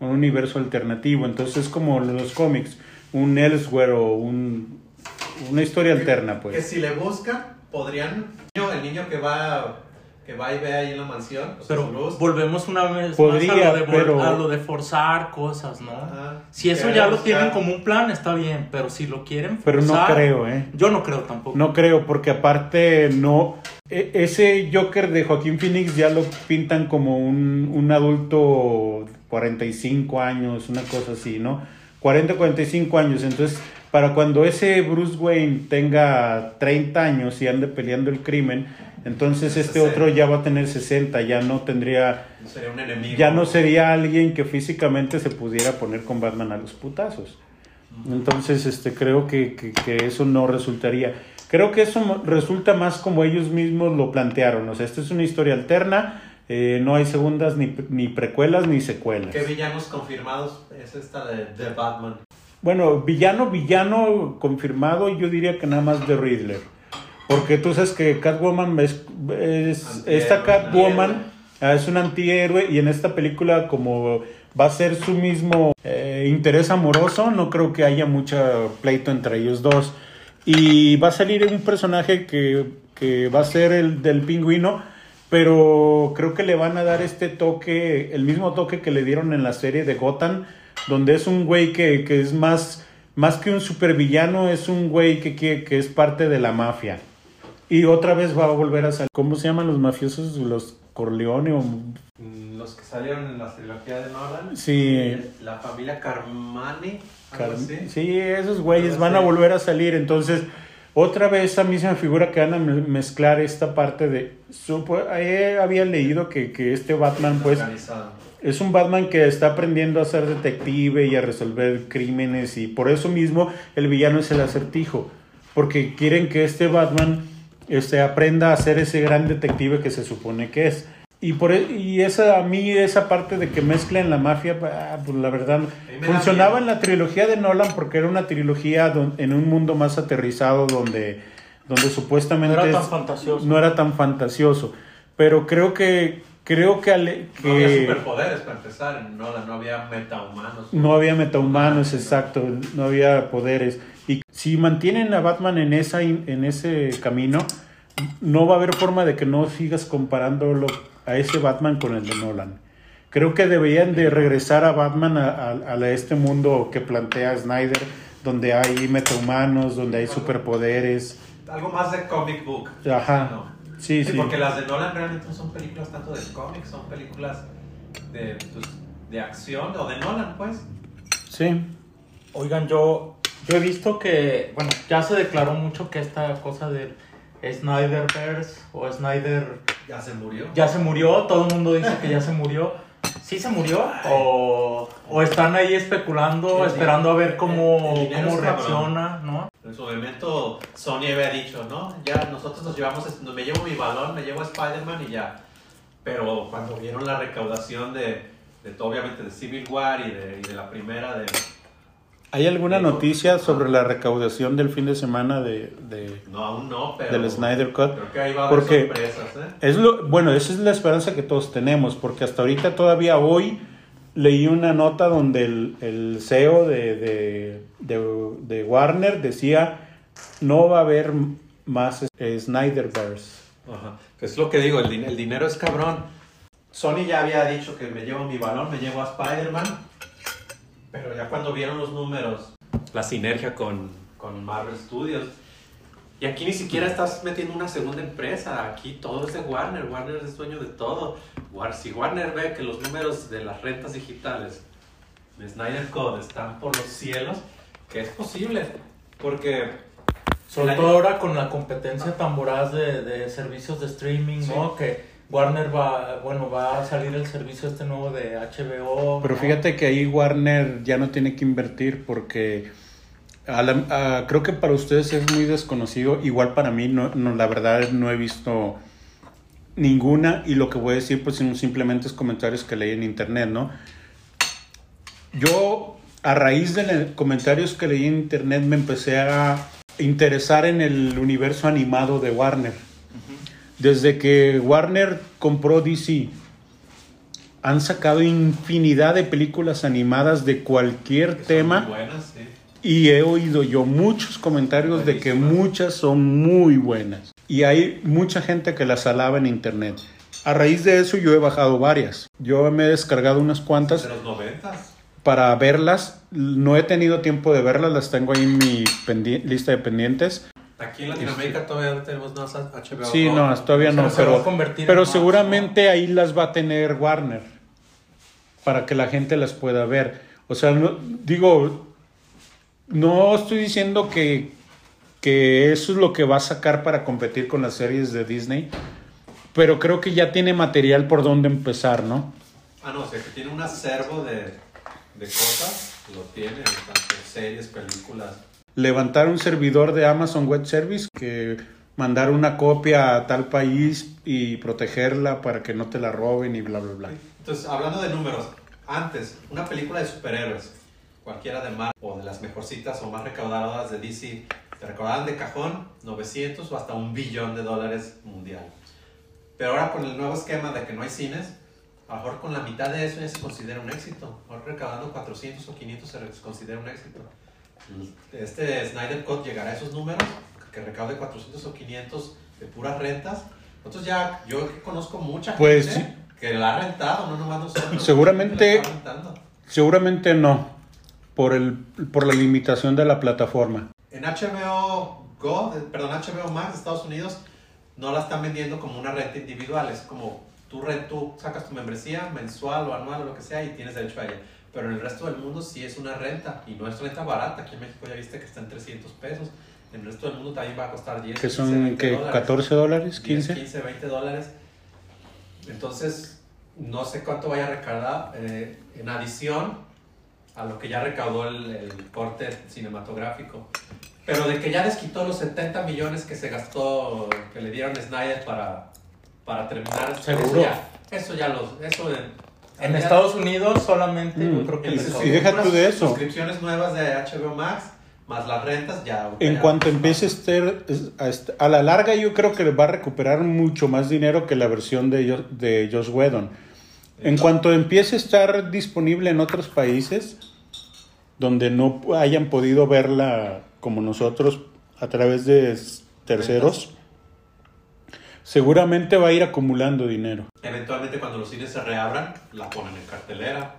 un universo alternativo. Entonces es como los cómics, un Elsewhere o un, una historia alterna, Que pues. si le buscan, podrían. El niño que va, que va y ve ahí en la mansión, pues, Pero luz. volvemos una vez Podría, más a lo, de, vol- pero- a lo de forzar cosas, ¿no? Ajá. Si eso ya lo buscar- tienen como un plan, está bien, pero si lo quieren Pero no forzar, creo, ¿eh? Yo no creo tampoco. No creo, porque aparte no. e- Ese Joker de Joaquín Phoenix ya lo pintan como un, un adulto 45 años, una cosa así, ¿no? 40, 45 años. Entonces, para cuando ese Bruce Wayne tenga 30 años y ande peleando el crimen, entonces este 60. otro ya va a tener 60, ya no tendría. Sería un enemigo. Ya no sería alguien que físicamente se pudiera poner con Batman a los putazos. Entonces, este, creo que, que- que eso no resultaría. Creo que eso resulta más como ellos mismos lo plantearon. O sea, esta es una historia alterna, eh, no hay segundas, ni, ni precuelas, ni secuelas. ¿Qué villanos confirmados es esta de, de Batman? Bueno, villano, villano confirmado, yo diría que nada más de Riddler. Porque tú sabes que Catwoman es, es- esta Catwoman antihéroe. ah, es un antihéroe y en esta película como va a ser su mismo eh, interés amoroso, no creo que haya mucho pleito entre ellos dos. Y va a salir un personaje que, que va a ser el del pingüino, pero creo que le van a dar este toque, el mismo toque que le dieron en la serie de Gotham, donde es un güey que, que es más, más que un supervillano, es un güey que, que, que es parte de la mafia. Y otra vez va a volver a salir. ¿Cómo se llaman los mafiosos? Los Corleone o... Mm, Los que salieron en la trilogía de Nolan. Sí. La familia Carmani. algo Car-. Sí, esos güeyes van a volver a salir. Entonces, otra vez a mí se me figura que van a me- mezclar esta parte de... supo- eh, había leído que, que este Batman, pues, Organizado. Es un Batman que está aprendiendo a ser detective y a resolver crímenes y por eso mismo el villano es el acertijo. Porque quieren que este Batman este, aprenda a ser ese gran detective que se supone que es. Y, por, e- y esa, a mí esa parte de que mezclen la mafia, ah, pues la verdad, funcionaba en la trilogía de Nolan porque era una trilogía don- en un mundo más aterrizado donde, donde no supuestamente era tan es- fantasioso. no era tan fantasioso. Pero creo que, creo que, ale- que No había superpoderes para empezar. En Nolan no había metahumanos. no había metahumanos, exacto, no había poderes. Y si mantienen a Batman en, esa, en ese camino, no va a haber forma de que no sigas comparándolo a ese Batman con el de Nolan. Creo que deberían de regresar a Batman a, a- a este mundo que plantea Snyder, donde hay metahumanos, donde hay superpoderes. Algo más de comic book. Ajá. No. Sí, sí. Porque las de Nolan realmente no son películas tanto de cómics, son películas de, pues, de acción o de Nolan, pues. Sí. Oigan, yo, yo he visto que, bueno, ya se declaró mucho que esta cosa del Snyderverse o Snyder Ya se murió. ya se murió, todo el mundo dice que ya se murió. ¿Sí se murió? ¿O, o están ahí especulando, El esperando a ver cómo, el cómo reacciona, ¿no? En su momento Sony había dicho, ¿no? Ya nosotros nos llevamos, me llevo mi balón, me llevo a Spider-Man y ya. Pero cuando vieron la recaudación de, de todo, obviamente de Civil War y de, y de la primera de... ¿Hay alguna Digo, noticia sobre la recaudación del fin de semana de, de- No, aún no, pero... del Snyder Cut? Creo que ahí va a haber Porque- sorpresas, ¿eh? Es lo, bueno, esa es la esperanza que todos tenemos, porque hasta ahorita todavía hoy leí una nota donde el, CEO de, de, Warner decía no va a haber más Snyderverse. Ajá. Es lo que digo, el dinero es cabrón. Sony ya había dicho que me llevo mi balón, me llevo a Spider-Man. Pero ya cuando vieron los números, la sinergia con, con Marvel Studios. Y aquí ni siquiera estás metiendo una segunda empresa. Aquí todo es de Warner. Warner es dueño de todo. War- si Warner ve que los números de las rentas digitales de Snyder Code están por los cielos, que es posible. Porque Sobre todo ahora con la competencia tan voraz de, de servicios de streaming, ¿no? Que Warner va, bueno, va a salir el servicio este nuevo de HBO. Pero ¿no? fíjate que ahí Warner ya no tiene que invertir porque a la- a- creo que para ustedes es muy desconocido, igual para mí, no, no, la verdad no he visto ninguna y lo que voy a decir pues son simplemente es comentarios que leí en internet, ¿no? Yo a raíz de los comentarios que leí en internet me empecé a interesar en el universo animado de Warner. desde que Warner compró DC, han sacado infinidad de películas animadas de cualquier tema. muy buenas, sí. Y he oído yo muchos comentarios de que muchas son muy buenas. Y hay mucha gente que las alaba en internet. A raíz de eso yo he bajado varias. Yo me he descargado unas cuantas De los noventas. para verlas. No he tenido tiempo de verlas, las tengo ahí en mi lista de pendientes. Aquí en Latinoamérica todavía no tenemos nada HBO. Sí, no, todavía no, Pero pero, Max, seguramente ahí las va a tener Warner para que la gente las pueda ver. O sea, no- digo, no estoy diciendo que, que eso es lo que va a sacar para competir con las series de Disney, pero creo que ya tiene material por donde empezar, ¿no? Ah, no, o sea, que tiene un acervo de, de cosas. Lo tiene, tanto series, películas. Levantar un servidor de Amazon Web Service que mandar una copia a tal país y protegerla para que no te la roben y bla, bla, bla. Entonces, hablando de números, antes, una película de superhéroes, cualquiera de Marvel o de las mejorcitas o más recaudadoras de DC, te recaudaban de cajón 900 o hasta un billón de dólares mundial. Pero ahora con el nuevo esquema de que no hay cines, a lo mejor con la mitad de eso ya se considera un éxito. Ahora recaudando 400 o 500 se considera un éxito. Este Snyder Cut llegará a esos números, que recaude 400 o 500 de puras rentas. Nosotros ya, yo conozco mucha Pues, gente que la ha rentado, no nomás nosotros. Seguramente-. Seguramente no, por, el, por la limitación de la plataforma. En HBO Go, perdón, HBO Max de Estados Unidos, no la están vendiendo como una renta individual. Es como tú, tú sacas tu membresía mensual o anual o lo que sea y tienes derecho a ella. Pero en el resto del mundo sí es una renta y no es renta barata. Aquí en México ya viste que está en 300 pesos. En el resto del mundo también va a costar 10, Que 15, son 20 ¿qué, dólares. 14 dólares, 10, 15. 15, 20 dólares. Entonces, no sé cuánto vaya a recaudar eh, en adición a lo que ya recaudó el, el corte cinematográfico. Pero de que ya desquitó los 70 millones que se gastó, que le dieron a Snyder para, para terminar. Seguro. Eso ya, eso ya los... Eso de- En Estados Unidos solamente Mm. yo creo que el- les Y deja tú de eso. Suscripciones nuevas de HBO Max, más las rentas, ya... En ya- cuanto empiece a estar, a la larga yo creo que va a recuperar mucho más dinero que la versión de, de Josh Whedon. En cuanto empiece a estar disponible en otros países donde no hayan podido verla como nosotros a través de terceros, seguramente va a ir acumulando dinero. Eventualmente cuando los cines se reabran, la ponen en cartelera.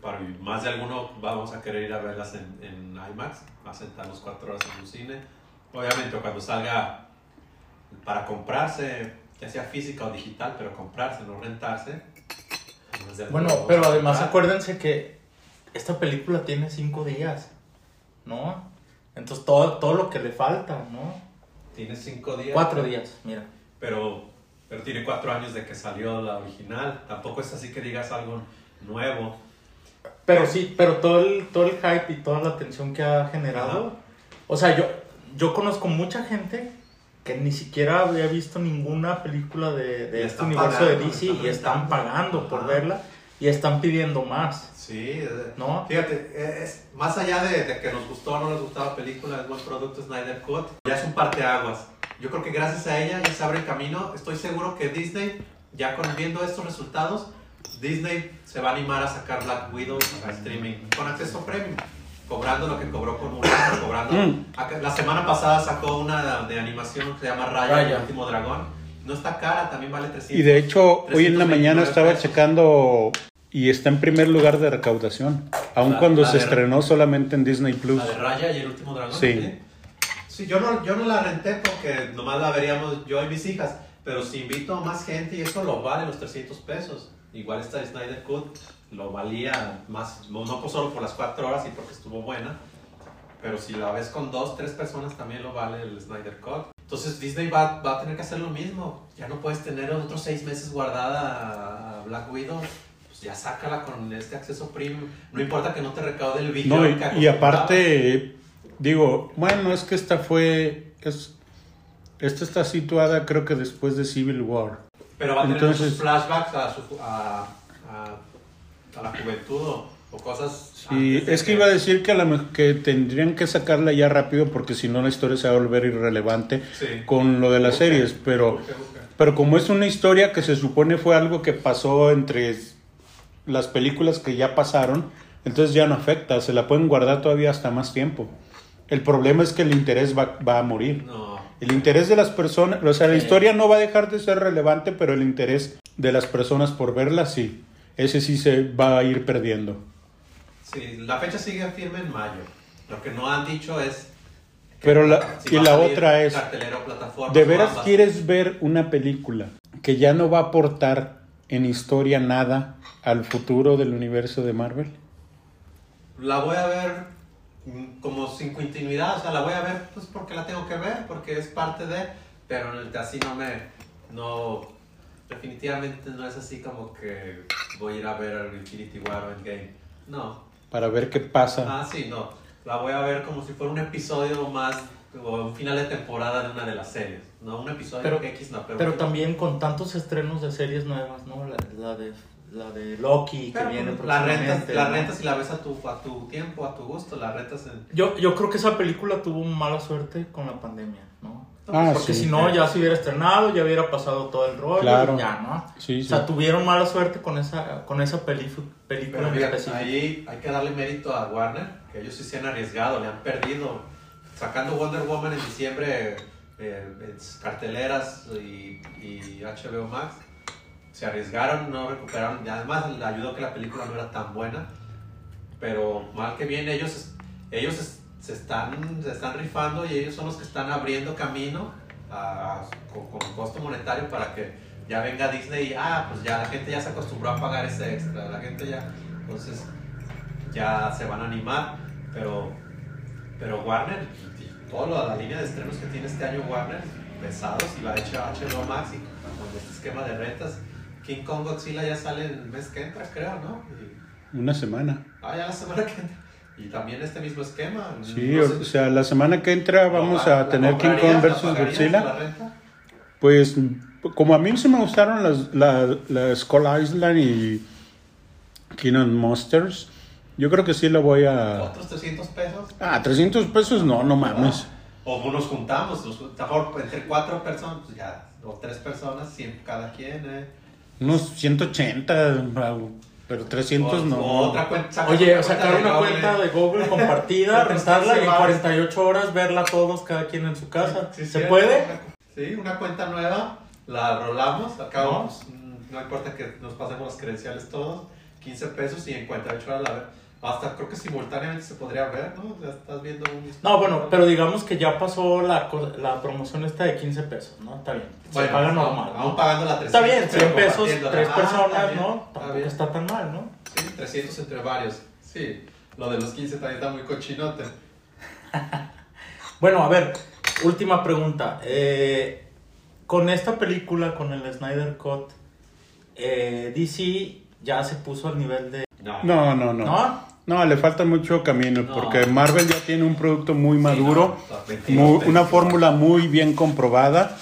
Para más de alguno vamos a querer ir a verlas en, en IMAX, a sentarnos cuatro horas en un cine. Obviamente cuando salga para comprarse, ya sea física o digital, pero comprarse, no rentarse. Bueno, pero además comprar. acuérdense que esta película tiene cinco días, ¿no? Entonces todo, todo lo que le falta, ¿no? Tiene cinco días. Cuatro días, mira. Pero, pero tiene cuatro años de que salió la original. Tampoco es así que digas algo nuevo. Pero sí, pero todo el, todo el hype y toda la atención que ha generado. Ajá. O sea, yo, yo conozco mucha gente que ni siquiera había visto ninguna película de, este universo de DC están y están pagando por verla y están pidiendo más, Sí, ¿no? Fíjate, es, más allá de, de que nos gustó o no nos gustaba la película, es buen producto Snyder Cut, ya es un parteaguas. Yo creo que gracias a ella ya se abre el camino. Estoy seguro que Disney, ya con, viendo estos resultados, Disney se va a animar a sacar Black Widow a streaming con acceso premium. Cobrando lo que cobró con Mulan, cobrando. Mm. La semana pasada sacó una de animación que se llama Raya, Raya. el último dragón. No está cara, también vale 300. Y de hecho, hoy en la 329 mañana estaba pesos. checando y está en primer lugar de recaudación, aun La- cuando la se de- estrenó solamente en Disney Plus. La de Raya y el último dragón. Sí. Sí, yo, no, yo no la renté porque nomás la veríamos yo y mis hijas. Pero si invito a más gente y eso lo vale los 300 pesos. Igual esta Snyder Cut lo valía más, no, no solo por las 4 horas y porque estuvo buena. Pero si la ves con dos, tres personas también lo vale el Snyder Cut. Entonces Disney va, va a tener que hacer lo mismo. Ya no puedes tener otros 6 meses guardada a Black Widow. Pues ya sácala con este acceso premium. No importa que no te recaude el billón No, que y, y aparte, digo, bueno, es que esta fue, es, esta está situada creo que después de Civil War. Pero va a tener Entonces- flashbacks a, su, a, a, a la juventud o, o cosas. Sí, es que iba a decir que, a la que tendrían que sacarla ya rápido porque si no la historia se va a volver irrelevante Sí. con lo de las series, pero. Pero como es una historia que se supone fue algo que pasó entre las películas que ya pasaron, entonces ya no afecta, se la pueden guardar todavía hasta más tiempo. El problema es que el interés va, va a morir. No. El interés de las personas, o sea, la historia no va a dejar de ser relevante, pero el interés de las personas por verla sí. Ese sí se va a ir perdiendo. Sí, la fecha sigue firme en mayo. Lo que no han dicho es. que Pero la- si y la otra es, ¿De veras quieres ver una película que ya no va a aportar en historia nada al futuro del universo de Marvel? La voy a ver mm, como sin continuidad, o sea, la voy a ver pues porque la tengo que ver, porque es parte de, pero en el- así no me, no, definitivamente no es así como que voy a ir a ver el Infinity War o Endgame, no, Para ver qué pasa. ah sí, no, la voy a ver como si fuera un episodio más, o un final de temporada de una de las series, no un episodio Pero- X, no, pero, Pero también con tantos estrenos de series nuevas, ¿no? La, la de, la de Loki, pero, que viene la rentas, próximamente, la rentas y la ves a tu, a tu tiempo, a tu gusto, la rentas en... Yo, yo creo que esa película tuvo mala suerte con la pandemia, ¿no? Ah, Porque sí. si no, ya se hubiera estrenado, ya hubiera pasado todo el rollo, Claro. y ya, ¿no? Sí, O sí. sea, tuvieron mala suerte con esa, con esa película Pero en fíjate, específico. ahí hay que darle mérito a Warner, que ellos sí se han arriesgado, le han perdido. Sacando Wonder Woman en diciembre eh, en carteleras y, y HBO Max, se arriesgaron, no recuperaron. Y además, le ayudó que la película no era tan buena. Pero mal que bien, ellos, ellos se, están, se están rifando y ellos son los que están abriendo camino a- con, con costo monetario para que ya venga Disney y, ah, pues ya la gente ya se acostumbró a pagar ese extra. La gente ya, entonces, ya se van a animar. Pero, pero Warner, toda la, línea de estrenos que tiene este año Warner, pesados, y la hecha HBO Max y con este esquema de rentas. King Kong Godzilla ya sale el mes que entra, creo, ¿no? Y- Una semana. Ah, ya la semana que entra. Y también este mismo esquema. Sí, No sé- o sea, la semana que entra vamos ¿La- a la tener King? Kong ¿La versus Godzilla. la? Pues como a mí sí me gustaron las, la, la Skull Island y Kingdom Monsters, yo creo que sí lo voy a... ¿Otros 300 pesos? Ah, 300 pesos no, no mames. O nos juntamos, nos mejor entre cuatro personas, pues ya, o tres personas, 100 cada quien, ¿eh? Unos 180, pero 300 o, no. o otra cuenta. Oye, otra sacar una cuenta de Google compartida, rentarla y en semanas. 48 horas verla todos, cada quien en su casa. Sí, ¿Se puede? Sí, una cuenta nueva, la rolamos, al cabo, No. mm, no importa que nos pasemos las credenciales todos, 15 pesos y en 48 horas la ver. Hasta creo que simultáneamente se podría ver, ¿no? Ya estás viendo un... No, bueno, pero digamos que ya pasó la, la promoción esta de 15 pesos, ¿no? Está bien. Se Bueno, paga aún- normal. Aún ¿no? pagando la 300. Está bien, 100 pero pesos, compartiéndola. tres Ah, personas, está ¿no? está Tampoco bien. está tan mal, ¿no? Sí, 300 entre varios. Sí, lo de los 15 también está muy cochinote. Bueno, a ver, última pregunta. Eh, con esta película, con el Snyder Cut, eh, DC ya se puso al nivel de... No, no, no. ¿No? No, le falta mucho camino No. porque Marvel ya tiene un producto muy maduro, Sí, no, o sea, 22, muy- una 22. fórmula muy bien comprobada.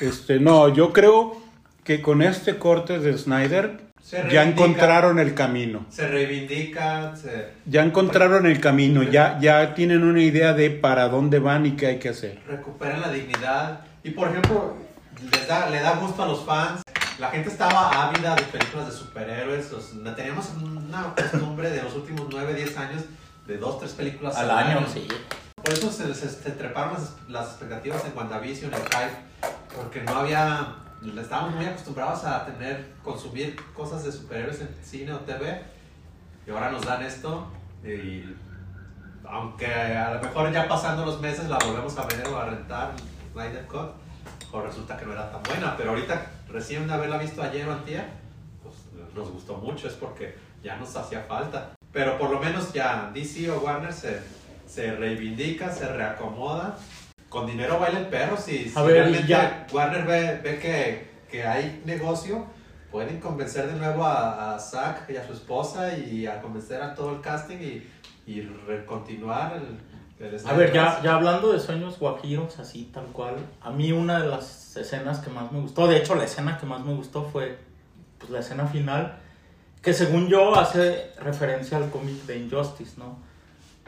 Este, no, yo creo que con este corte de Snyder ya encontraron el camino. Se reivindica, se Ya encontraron el camino, ya, ya tienen una idea de para dónde van y qué hay que hacer. recuperan la dignidad. Y por ejemplo, les da, le da gusto a los fans. La gente estaba ávida de películas de superhéroes. o sea, teníamos una costumbre de los últimos 9, 10 años de dos, tres películas Al año, sí. Por eso se, se- se treparon las, las expectativas en WandaVision, en Hype, porque no había, estábamos muy acostumbrados a tener, consumir cosas de superhéroes en cine o TV, y ahora nos dan esto, y aunque a lo mejor ya pasando los meses la volvemos a ver o a rentar, Snyder Cut, o resulta que no era tan buena, pero ahorita, recién de haberla visto ayer o antier, pues nos gustó mucho, es porque ya nos hacía falta. Pero por lo menos ya DC o Warner se, se reivindica, se reacomoda. Con dinero baila el perro. Si, si ver, realmente ya- Warner ve, ve que, que hay negocio, pueden convencer de nuevo a, a Zack y a su esposa y a convencer a todo el casting y, y continuar el A ver, ya, ya hablando de sueños guajiros, así tal cual, a mí una de las escenas que más me gustó, de hecho la escena que más me gustó fue pues, la escena final, que según yo hace referencia al cómic de Injustice, ¿no?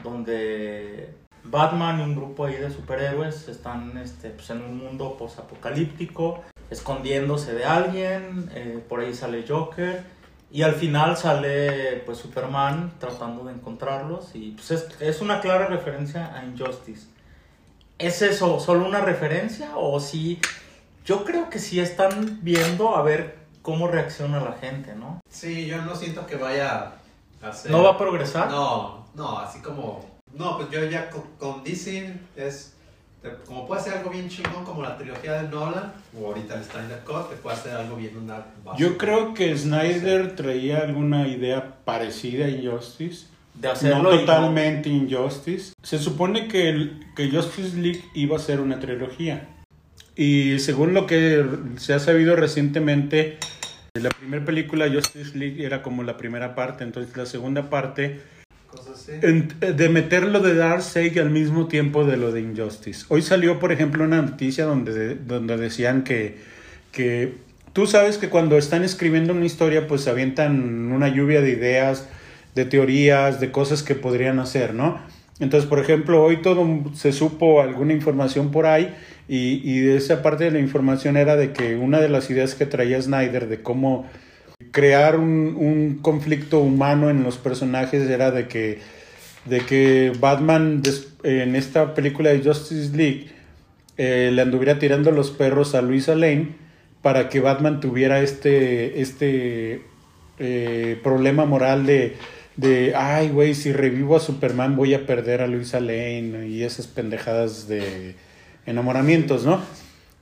Donde Batman y un grupo ahí de superhéroes están este, pues, en un mundo posapocalíptico escondiéndose de alguien, eh, por ahí sale Joker y al final sale pues Superman tratando de encontrarlos y pues es, es una clara referencia a Injustice. ¿Es eso solo una referencia o sí? Yo creo que sí están viendo a ver cómo reacciona la gente, ¿no? Sí, yo no siento que vaya a hacer... ¿No va a progresar? No, no, así como... No, pues yo ya con, con DC es... te- Como puede ser algo bien chingón como la trilogía de Nolan, o ahorita el Snyder Cut, te puede hacer algo bien una base. Yo creo que Snyder traía alguna idea parecida a Injustice. De hacerlo no totalmente Injustice. Se supone que, el- que Justice League iba a ser una trilogía. Y según lo que se ha sabido recientemente, la primera película Justice League era como la primera parte, entonces la segunda parte En- de meterlo de Darkseid al mismo tiempo de lo de Injustice. Hoy salió, por ejemplo, una noticia donde, donde decían que, que tú sabes que cuando están escribiendo una historia, pues avientan una lluvia de ideas, de teorías, de cosas que podrían hacer, ¿no? Entonces, por ejemplo, hoy todo se supo alguna información por ahí y, y de esa parte de la información era de que una de las ideas que traía Snyder de cómo crear un, un conflicto humano en los personajes era de que, de que Batman en esta película de Justice League eh, le anduviera tirando los perros a Luisa Lane para que Batman tuviera este, este eh, problema moral de, de ay, güey, si revivo a Superman voy a perder a Luisa Lane y esas pendejadas de enamoramientos, ¿no?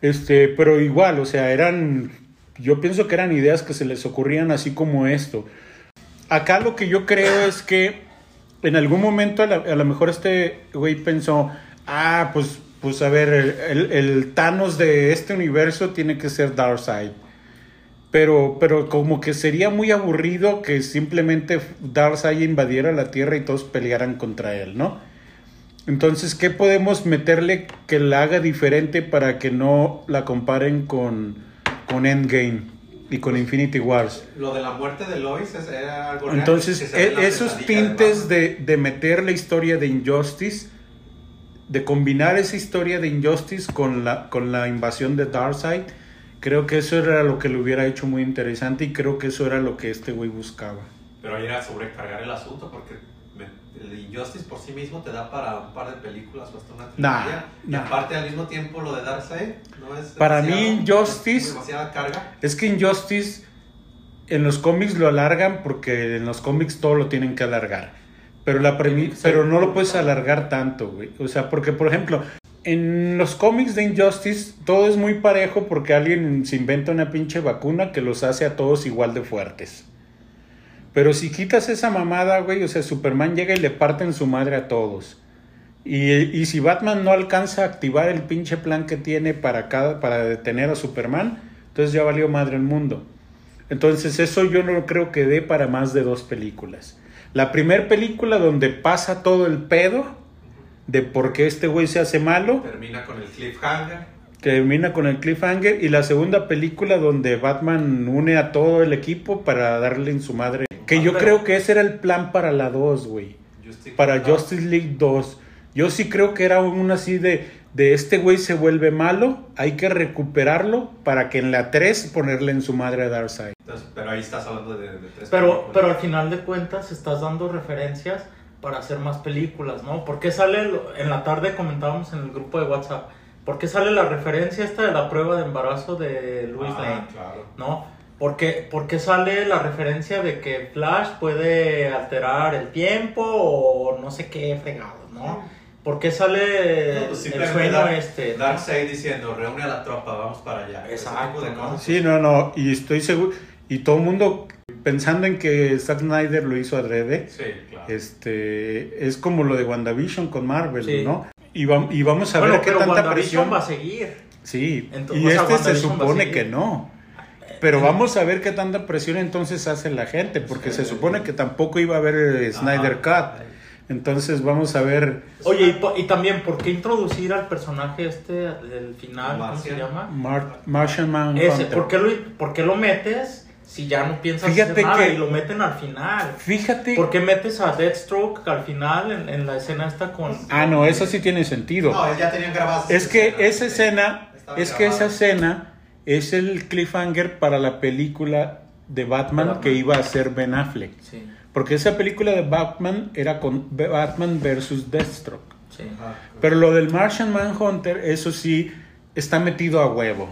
Este, pero igual, o sea, eran, yo pienso que eran ideas que se les ocurrían así como esto. Acá lo que yo creo es que en algún momento a, a lo mejor este güey pensó, ah, pues, pues a ver, el, el Thanos de este universo tiene que ser Darkseid. Pero, pero como que sería muy aburrido que simplemente Darkseid invadiera la Tierra y todos pelearan contra él, ¿no? Entonces, ¿qué podemos meterle que la haga diferente para que no la comparen con, con Endgame y con Infinity Wars? Lo de la muerte de Lois es- era algo real, Entonces, la e- esos tintes de, de meter la historia de Injustice, de combinar esa historia de Injustice con la, con la invasión de Darkseid, creo que eso era lo que lo hubiera hecho muy interesante y creo que eso era lo que este güey buscaba. Pero ahí era sobrecargar el asunto porque el Injustice por sí mismo te da para un par de películas o hasta una Nah, trilogía. y nah. aparte al mismo tiempo lo de Darkseid no es Para mí, Injustice- demasiada carga. Es que Injustice en los cómics lo alargan porque en los cómics todo lo tienen que alargar. Pero, la Sí. pero no lo puedes alargar tanto, güey. O sea, porque, por ejemplo, en los cómics de Injustice todo es muy parejo porque alguien se inventa una pinche vacuna que los hace a todos igual de fuertes. Pero si quitas esa mamada, güey, o sea, Superman llega y le parten su madre a todos. Y, y si Batman no alcanza a activar el pinche plan que tiene para, cada, para detener a Superman, entonces ya valió madre el mundo. Entonces eso yo no creo que dé para más de dos películas. La primera película donde pasa todo el pedo de por qué este güey se hace malo, Termina con el cliffhanger. Que termina con el cliffhanger, y la segunda película donde Batman une a todo el equipo para darle en su madre. Que yo Ah, pero- creo que ese era el plan para la 2, güey Justice para League. Justice League 2. Yo sí creo que era un así de, de este güey se vuelve malo, hay que recuperarlo para que en la 3 ponerle en su madre a Darkseid. Entonces, pero ahí estás hablando de, de tres Pero, películas. pero al final de cuentas estás dando referencias para hacer más películas, ¿no? ¿Por qué sale, en la tarde comentábamos en el grupo de WhatsApp, ¿por qué sale la referencia esta de la prueba de embarazo de Luis Ah, Lane? claro. ¿No? ¿Por qué, por qué sale la referencia de que Flash puede alterar el tiempo o no sé qué fregado, ¿no? ¿Por qué sale No, pues el sueño Dark- este? ¿no? Darkseid diciendo, reúne a la tropa, vamos para allá. Exacto, de ¿no? Sí, no, no, y estoy seguro, y todo el mundo pensando en que Zack Snyder lo hizo adrede, Sí, claro. este, es como lo de WandaVision con Marvel, Sí. ¿no? Y, vam- y vamos a bueno, ver qué pero tanta presión... va a seguir. Sí, Entonces, y este se va supone que no. Pero vamos a ver qué tanta presión entonces hace la gente, porque se supone que tampoco iba a haber eh, Snyder Cut. Entonces vamos a ver Oye, y, también, ¿por qué introducir al personaje este del final? ¿Cómo se llama? Mar- Martian Ese, Manhunter. ¿por qué, lo, ¿por qué lo metes si ya no piensas Fíjate hacer nada que- y lo meten al final? Fíjate. ¿Por qué metes a Deathstroke al final en, en la escena esta con... Ah, no, eso sí tiene sentido. No, ya tenían grabadas. es que esa escena, es que esa escena es el cliffhanger para la película de Batman, Batman. que iba a ser Ben Affleck. Sí, Porque esa película de Batman era con Batman versus Deathstroke. sí. Pero lo del Martian Manhunter, eso sí, está metido a huevo.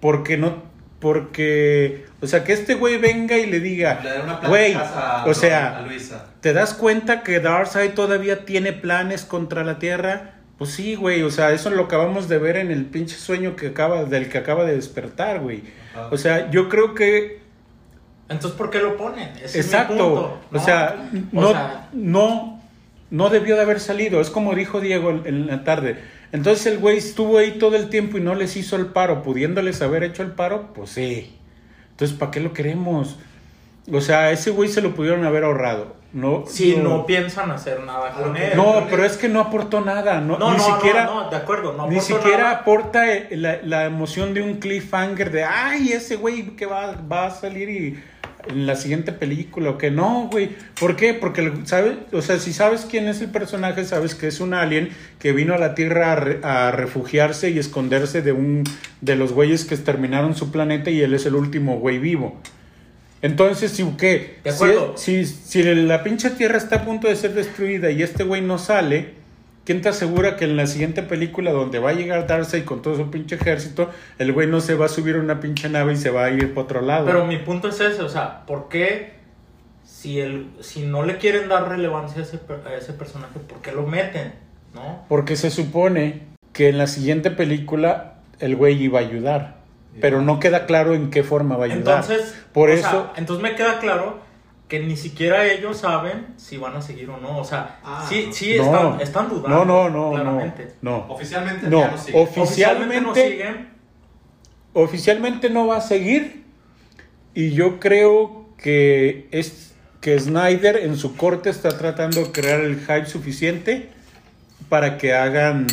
Porque no. Porque. O sea, que este güey venga y le diga. Le Güey, a- o sea, a Luisa. ¿te das cuenta que Darkseid todavía tiene planes contra la Tierra? Pues sí, güey. O sea, eso lo acabamos de ver en el pinche sueño que acaba, del que acaba de despertar, güey. Ajá. O sea, yo creo que Entonces, ¿por qué lo ponen? Ese es mi Exacto. O ¿no? sea, O no, sea, no, no debió de haber salido. Es como dijo Diego en, la tarde. Entonces el güey estuvo ahí todo el tiempo y no les hizo el paro, pudiéndoles haber hecho el paro, pues sí. Entonces, ¿para qué lo queremos? O sea, ese güey se lo pudieron haber ahorrado. No, si no piensan hacer nada con él. no, pero es que no aportó nada. No, No, ni no, siquiera, no, no, de acuerdo, no ni aportó siquiera nada. aporta eh, la, la emoción de un cliffhanger de, ay, ese güey que va, va a salir y en la siguiente película o que no, güey. ¿Por qué? Porque, ¿sabes? O sea, si sabes quién es el personaje, sabes que es un alien que vino a la Tierra a, re- a refugiarse y esconderse de un de los güeyes que exterminaron su planeta y él es el último güey vivo. Entonces, si qué? De Si acuerdo. es- Si, si la pinche Tierra está a punto de ser destruida y este güey no sale, ¿quién te asegura que en la siguiente película donde va a llegar Darkseid con todo su pinche ejército, el güey no se va a subir a una pinche nave y se va a ir por otro lado? Pero mi punto es ese, o sea, ¿por qué si, el, si no le quieren dar relevancia a ese, a ese personaje, ¿por qué lo meten? ¿No? Porque se supone que en la siguiente película el güey iba a ayudar. Pero no queda claro en qué forma va a ayudar. Entonces, por eso, sea, entonces me queda claro que ni siquiera ellos saben si van a seguir o no. O sea, Ah, sí, no. sí No. están, están dudando. no, no, no, claramente. no. Oficialmente No, ya no sigue. ofi- Oficialmente no Oficialmente- siguen. oficialmente no va a seguir y yo creo que es que Snyder en su corte está tratando de crear el hype suficiente para que hagan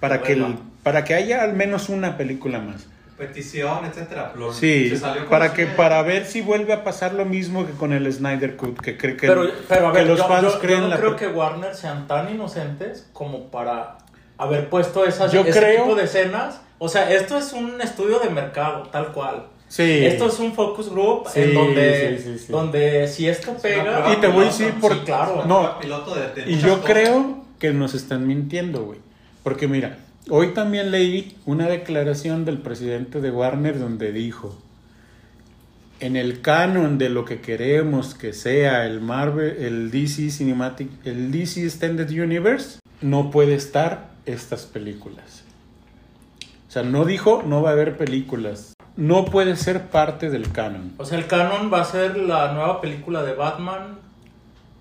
para que el- para que haya al menos una película más. Petición, etcétera. Lo- Sí, se salió con para que para ver si vuelve a pasar lo mismo que con el Snyder Cut, que cree que, Pero, pero a que ver, los yo, fans yo- yo creen no la creo que Warner sean tan inocentes como para haber puesto esas, Yo ese creo- tipo de escenas. O sea, esto es un estudio de mercado, tal cual. Sí. Esto es un focus group Sí, en donde, sí, sí, sí. donde si esto pega... Y te voy a decir por Sí, claro. no, piloto de, de Y yo cosas. creo que nos están mintiendo, güey. Porque mira, hoy también leí una declaración del presidente de Warner donde dijo, en el canon de lo que queremos que sea el Marvel, el DC Cinematic, el DC Extended Universe, no puede estar estas películas. O sea, no dijo no va a haber películas. No puede ser parte del canon. O sea, el canon va a ser la nueva película de Batman.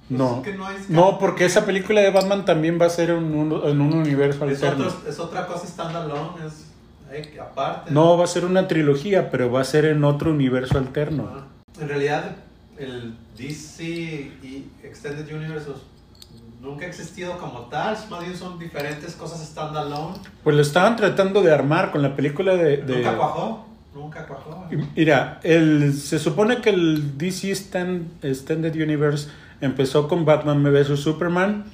Pues No. es que no No, porque esa película de Batman también va a ser en un, en un universo Es, alterno. otro- es otra cosa standalone, es eh, aparte. No va a ser una trilogía, pero va a ser en otro universo alterno. Ah, En realidad, el DC y Extended Universe nunca ha existido como tal, más bien son diferentes cosas standalone. Pues lo estaban tratando de armar con la película de... de- Nunca cuajó, nunca cuajó. Mira, el, se supone que el DC Stand- Extended Universe empezó con Batman vs. Superman,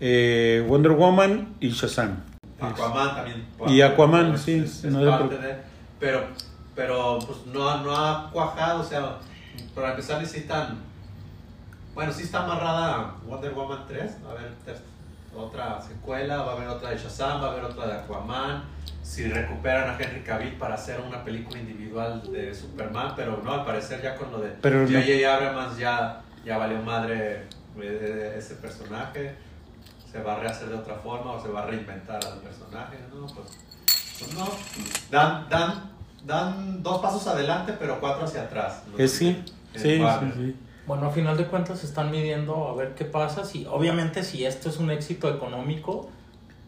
eh, Wonder Woman y Shazam. Aquaman también. Y Aquaman, es- sí, es- es no parte de- pero, pero pues no, no ha cuajado, o sea, para empezar necesitan, bueno, sí está amarrada Wonder Woman 3, va a haber otra secuela, va a haber otra de Shazam, va a haber otra de Aquaman, si recuperan a Henry Cavill para hacer una película individual de Superman, pero no, al parecer ya con lo de Pero no- J.J. Abrams ya, ya valió madre eh, ese personaje se va a rehacer de otra forma o se va a reinventar al personaje, ¿no? Pues, pues no, dan, dan, dan dos pasos adelante, pero cuatro hacia atrás. ¿no? Eh, sí, sí, sí, sí. Bueno, a final de cuentas se están midiendo a ver qué pasa. Si, obviamente, si esto es un éxito económico,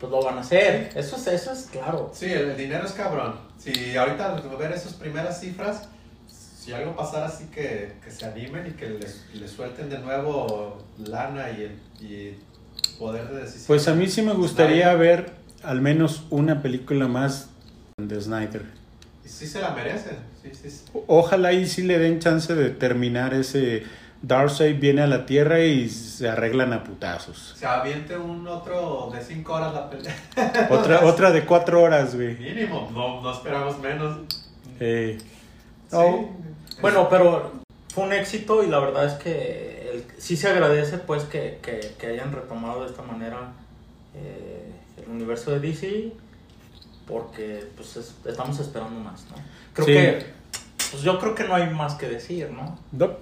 pues lo van a hacer. Eso es, eso es claro. Sí, el, el dinero es cabrón. Si ahorita ver esas primeras cifras, si algo pasara así que, que se animen y que les, les suelten de nuevo lana y, y poder de decisión. Pues a mí sí me gustaría Snyder. ver al menos una película más de Snyder. Y sí se la merecen. Sí, sí, sí. Ojalá y sí le den chance de terminar ese Darkseid viene a la Tierra y se arreglan a putazos. Se aviente un otro de 5 horas la pelea. Otra, otra de cuatro horas, güey. Mínimo, no, no esperamos menos. Eh, Sí. Bueno, pero fue un éxito y la verdad es que el- sí se agradece pues que, que- que hayan retomado de esta manera eh, el universo de DC porque pues es- estamos esperando más, ¿no? Creo Sí. que pues yo creo que no hay más que decir, ¿no? no,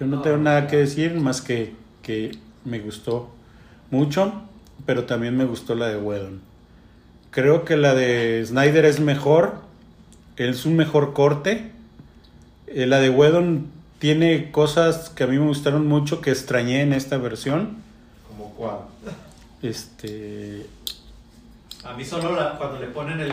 yo no tengo nada que decir más que, que me gustó mucho, pero también me gustó la de Whedon. Creo que la de Snyder es mejor, es un mejor corte. Eh, la de Whedon tiene cosas que a mí me gustaron mucho que extrañé en esta versión. ¿Como cuál? Este, A mí solo la- cuando le ponen el,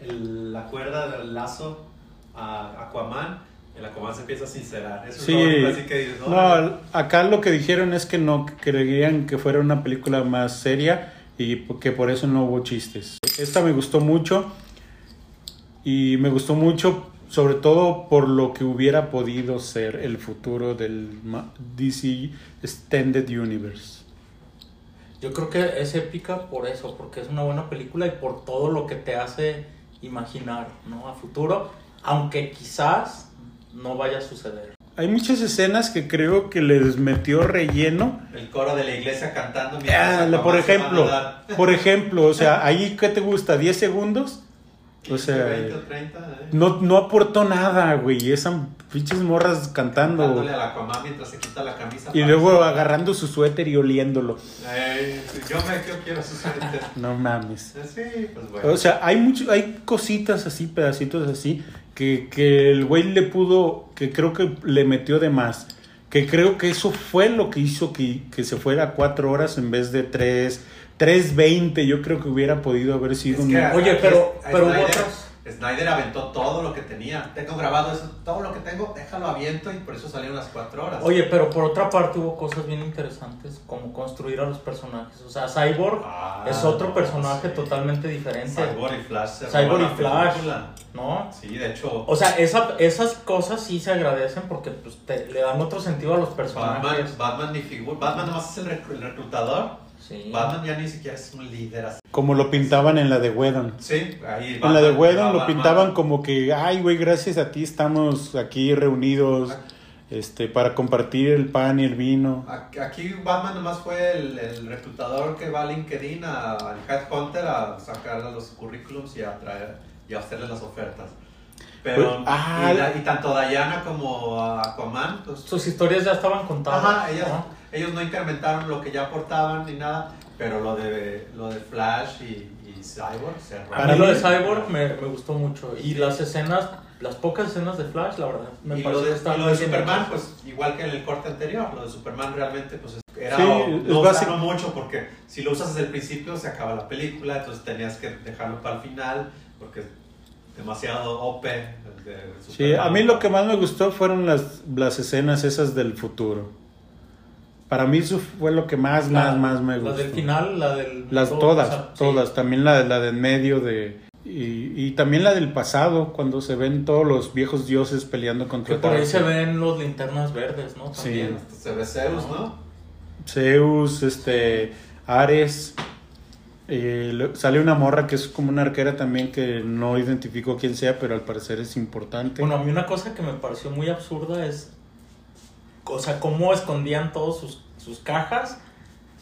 el- la cuerda del lazo a Aquaman, el Aquaman se empieza a sincerar. Eso Sí. es lo único así que dices, No, "Órale". acá lo que dijeron es que no querían que fuera una película más seria y que por eso no hubo chistes. Esta me gustó mucho y me gustó mucho sobre todo por lo que hubiera podido ser el futuro del ma- DC Extended Universe. Yo creo que es épica por eso, porque es una buena película y por todo lo que te hace imaginar, ¿no? A futuro, aunque quizás no vaya a suceder. Hay muchas escenas que creo que les metió relleno. El coro de la iglesia cantando Ah, por ejemplo, por ejemplo, o sea, ahí ¿qué te gusta? ¿10 segundos? O sea, 20 o 30, ¿eh? No, no aportó nada, güey. Esas pinches morras cantando. Dándole al Aquaman mientras se quita la camisa. Y luego agarrando su suéter y oliéndolo. Yo me yo quiero su suéter. No mames. Eh, Sí, pues bueno. O sea, hay mucho, hay cositas así, pedacitos así, que, que el güey le pudo, que creo que le metió de más. Que creo que eso fue lo que hizo que, que se fuera a cuatro horas en vez de tres, tres veinte. Yo creo que hubiera podido haber sido Es un... que Oye, aquí pero- es- a pero hubo Snyder, otras- Snyder aventó todo lo que tenía. Tengo grabado eso, todo lo que tengo, déjalo aviento y por eso salieron las cuatro horas. Oye, pero por otra parte hubo cosas bien interesantes, como construir a los personajes. O sea, Cyborg Ah, es otro no, personaje sí. totalmente diferente, Cyborg y Flash. se Cyborg y la Flash. película. ¿no? Sí, de hecho, O sea, esa- esas cosas sí se agradecen porque pues, te- le dan otro sentido a los Batman, personajes. Batman ni figura. Batman nomás es el reclutador. Sí. Batman ya ni siquiera es un líder así. Como lo pintaban en la de Whedon. Sí, ahí En la de Batman Whedon lo a pintaban Batman. como que, ay, güey, gracias a ti estamos aquí reunidos este, para compartir el pan y el vino. Aquí- Batman nomás fue el, el reclutador que va a LinkedIn, a- al Headhunter, a sacar los currículums y a traer y a hacerle las ofertas. Pero, Pues, ah, y, la- y tanto Diana como Aquaman, pues, Sus historias ya estaban contadas. ajá, ellas- ¿no? Ellos no incrementaron lo que ya aportaban ni nada, pero lo de, lo de Flash y, y Cyborg se A Para mí lo de Cyborg me, me gustó mucho. Y las escenas, las pocas escenas de Flash, la verdad, me y lo de, que y lo de Superman, pues igual que en el corte anterior, lo de Superman realmente pues era Sí, no básico. mucho porque si lo usas desde el principio se acaba la película, entonces tenías que dejarlo para el final porque es demasiado OP. el de Sí, a mí lo que más me gustó fueron las, las escenas esas del futuro. Para mí eso fue lo que más, La- más, más me La gustó. del final, la del. Las todo, todas, o sea, sí. todas. También la, la del medio de... Y, y también la del pasado, cuando se ven todos los viejos dioses peleando Que contra por ahí se ven los linternas verdes, ¿no? Sí. También. Hasta se ve Zeus, ¿no? Zeus, este, Ares. eh, sale una morra que es como una arquera también que no identifico quién sea, pero al parecer es importante. Bueno, a mí una cosa que me pareció muy absurda es. O sea, cómo escondían todos sus, sus cajas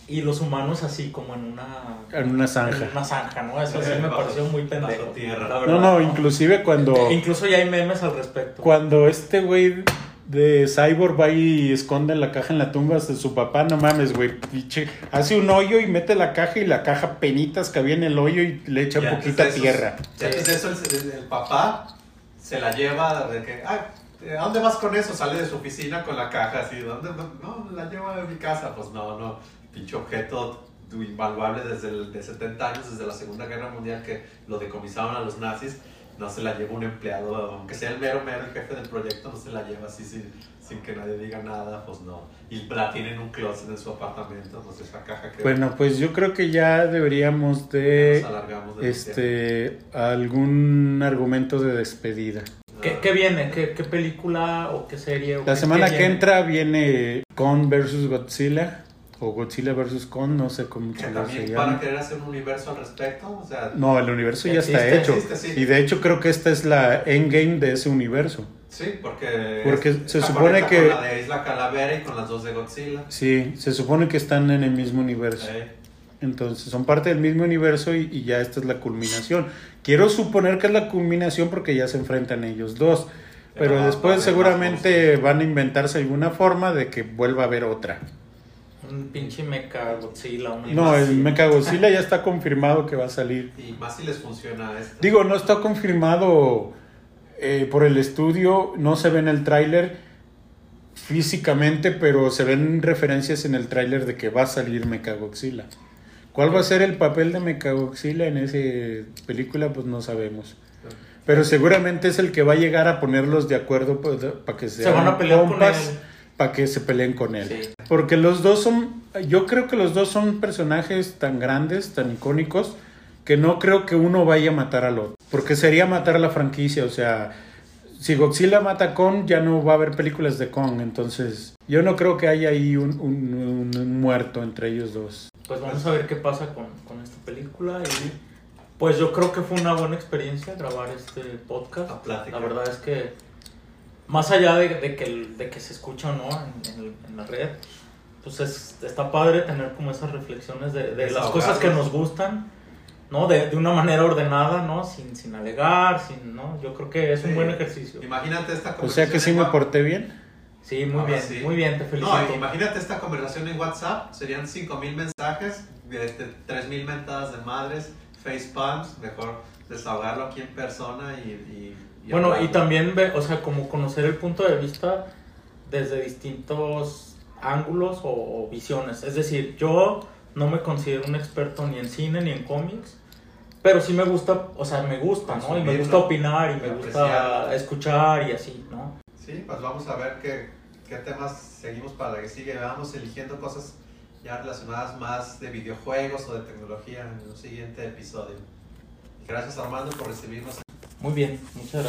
y los humanos así como en una. en una zanja. En una zanja, ¿no? Eso sí me Bajo- pareció muy pendejo. tierra. la verdad. No, no, inclusive cuando, Incluso ya hay memes al respecto. cuando este güey de Cyborg va y esconde la caja en la tumba de su papá, no mames, güey, pinche, hace un hoyo y mete la caja y la caja penitas cabía en el hoyo y le echa Y antes poquita tierra. y antes de eso, el, el- el papá se la lleva de que, "Ay, ¿a dónde vas con eso? Sale de su oficina con la caja así, ¿dónde? No, la llevo de mi casa. Pues no, no, pinche objeto invaluable desde el de 70 años, desde la Segunda Guerra Mundial que lo decomisaron a los nazis. No se la lleva un empleado, aunque sea el mero mero, el jefe del proyecto, no se la lleva así sin, sin que nadie diga nada, pues no. Y la tiene en un closet en su apartamento, pues esa caja que Bueno, pues yo creo que ya deberíamos nos de alargamos de este algún argumento de despedida. ¿Qué, qué viene? ¿Qué, ¿Qué película o qué serie? o La qué- semana qué que viene? entra viene Kong vs Godzilla o Godzilla vs. Kong, no sé cómo se también van a llama. querer hacer un universo al respecto. O sea, No, el universo ya está Existe, hecho. existe, sí. Y de hecho creo que esta es la endgame de ese universo. sí, porque. Porque está se supone que- Con la de Isla Calavera y con las dos de Godzilla. Sí, se supone que están en el mismo universo. Eh, Entonces son parte del mismo universo y, y ya esta es la culminación. Quiero suponer que es la culminación porque ya se enfrentan ellos dos. Pero Pero va a después seguramente van a inventarse alguna forma de que vuelva a haber otra. Un pinche mecha Godzilla, No, el Mechagodzilla ya está confirmado que va a salir. y más si les funciona esto. Digo, no está confirmado eh, por el estudio, no se ve en el tráiler físicamente, pero se ven referencias en el tráiler de que va a salir Mechagodzilla. ¿Cuál va a ser el papel de Mechagodzilla en esa película? Pues no sabemos. Pero seguramente es el que va a llegar a ponerlos de acuerdo para que Se van a sean pelear con compas, él. para que se peleen con él. Sí. Porque los dos son, yo creo que los dos son personajes tan grandes, tan icónicos, que no creo que uno vaya a matar al otro. Porque sería matar la franquicia, o sea, si Godzilla mata a Kong, ya no va a haber películas de Kong, entonces yo no creo que haya ahí un, un- un muerto entre ellos dos. Pues vamos a ver qué pasa con, con esta película y pues yo creo que fue una buena experiencia grabar este podcast. La. La verdad es que más allá de, de que, de que se escucha o no en, en el- en la red, pues es, está padre tener como esas reflexiones de, de las cosas que nos gustan, ¿no? De, de una manera ordenada, ¿no? Sin, sin alegar, sin, ¿no? Yo creo que es un Sí. buen ejercicio. Imagínate esta O conversación. sea que sí me porté bien. Sí, muy bien, sí. muy bien, te felicito. No, imagínate esta conversación en WhatsApp. Serían 5000 mensajes, este, 3000 mentadas de madres, facepalms. Mejor desahogarlo aquí en persona y. y- y Bueno, y también, ve, o sea, como conocer el punto de vista desde distintos ángulos o, o visiones. Es decir, yo no me considero un experto ni en cine ni en cómics, pero sí me gusta, o sea, me gusta, ¿no? Y me gusta opinar y me gusta escuchar y así, ¿no? Sí, pues vamos a ver qué, qué temas seguimos para la que sigue. Vamos eligiendo cosas ya relacionadas más de videojuegos o de tecnología en un siguiente episodio. Gracias Armando por recibirnos. Muy bien, muchas gracias.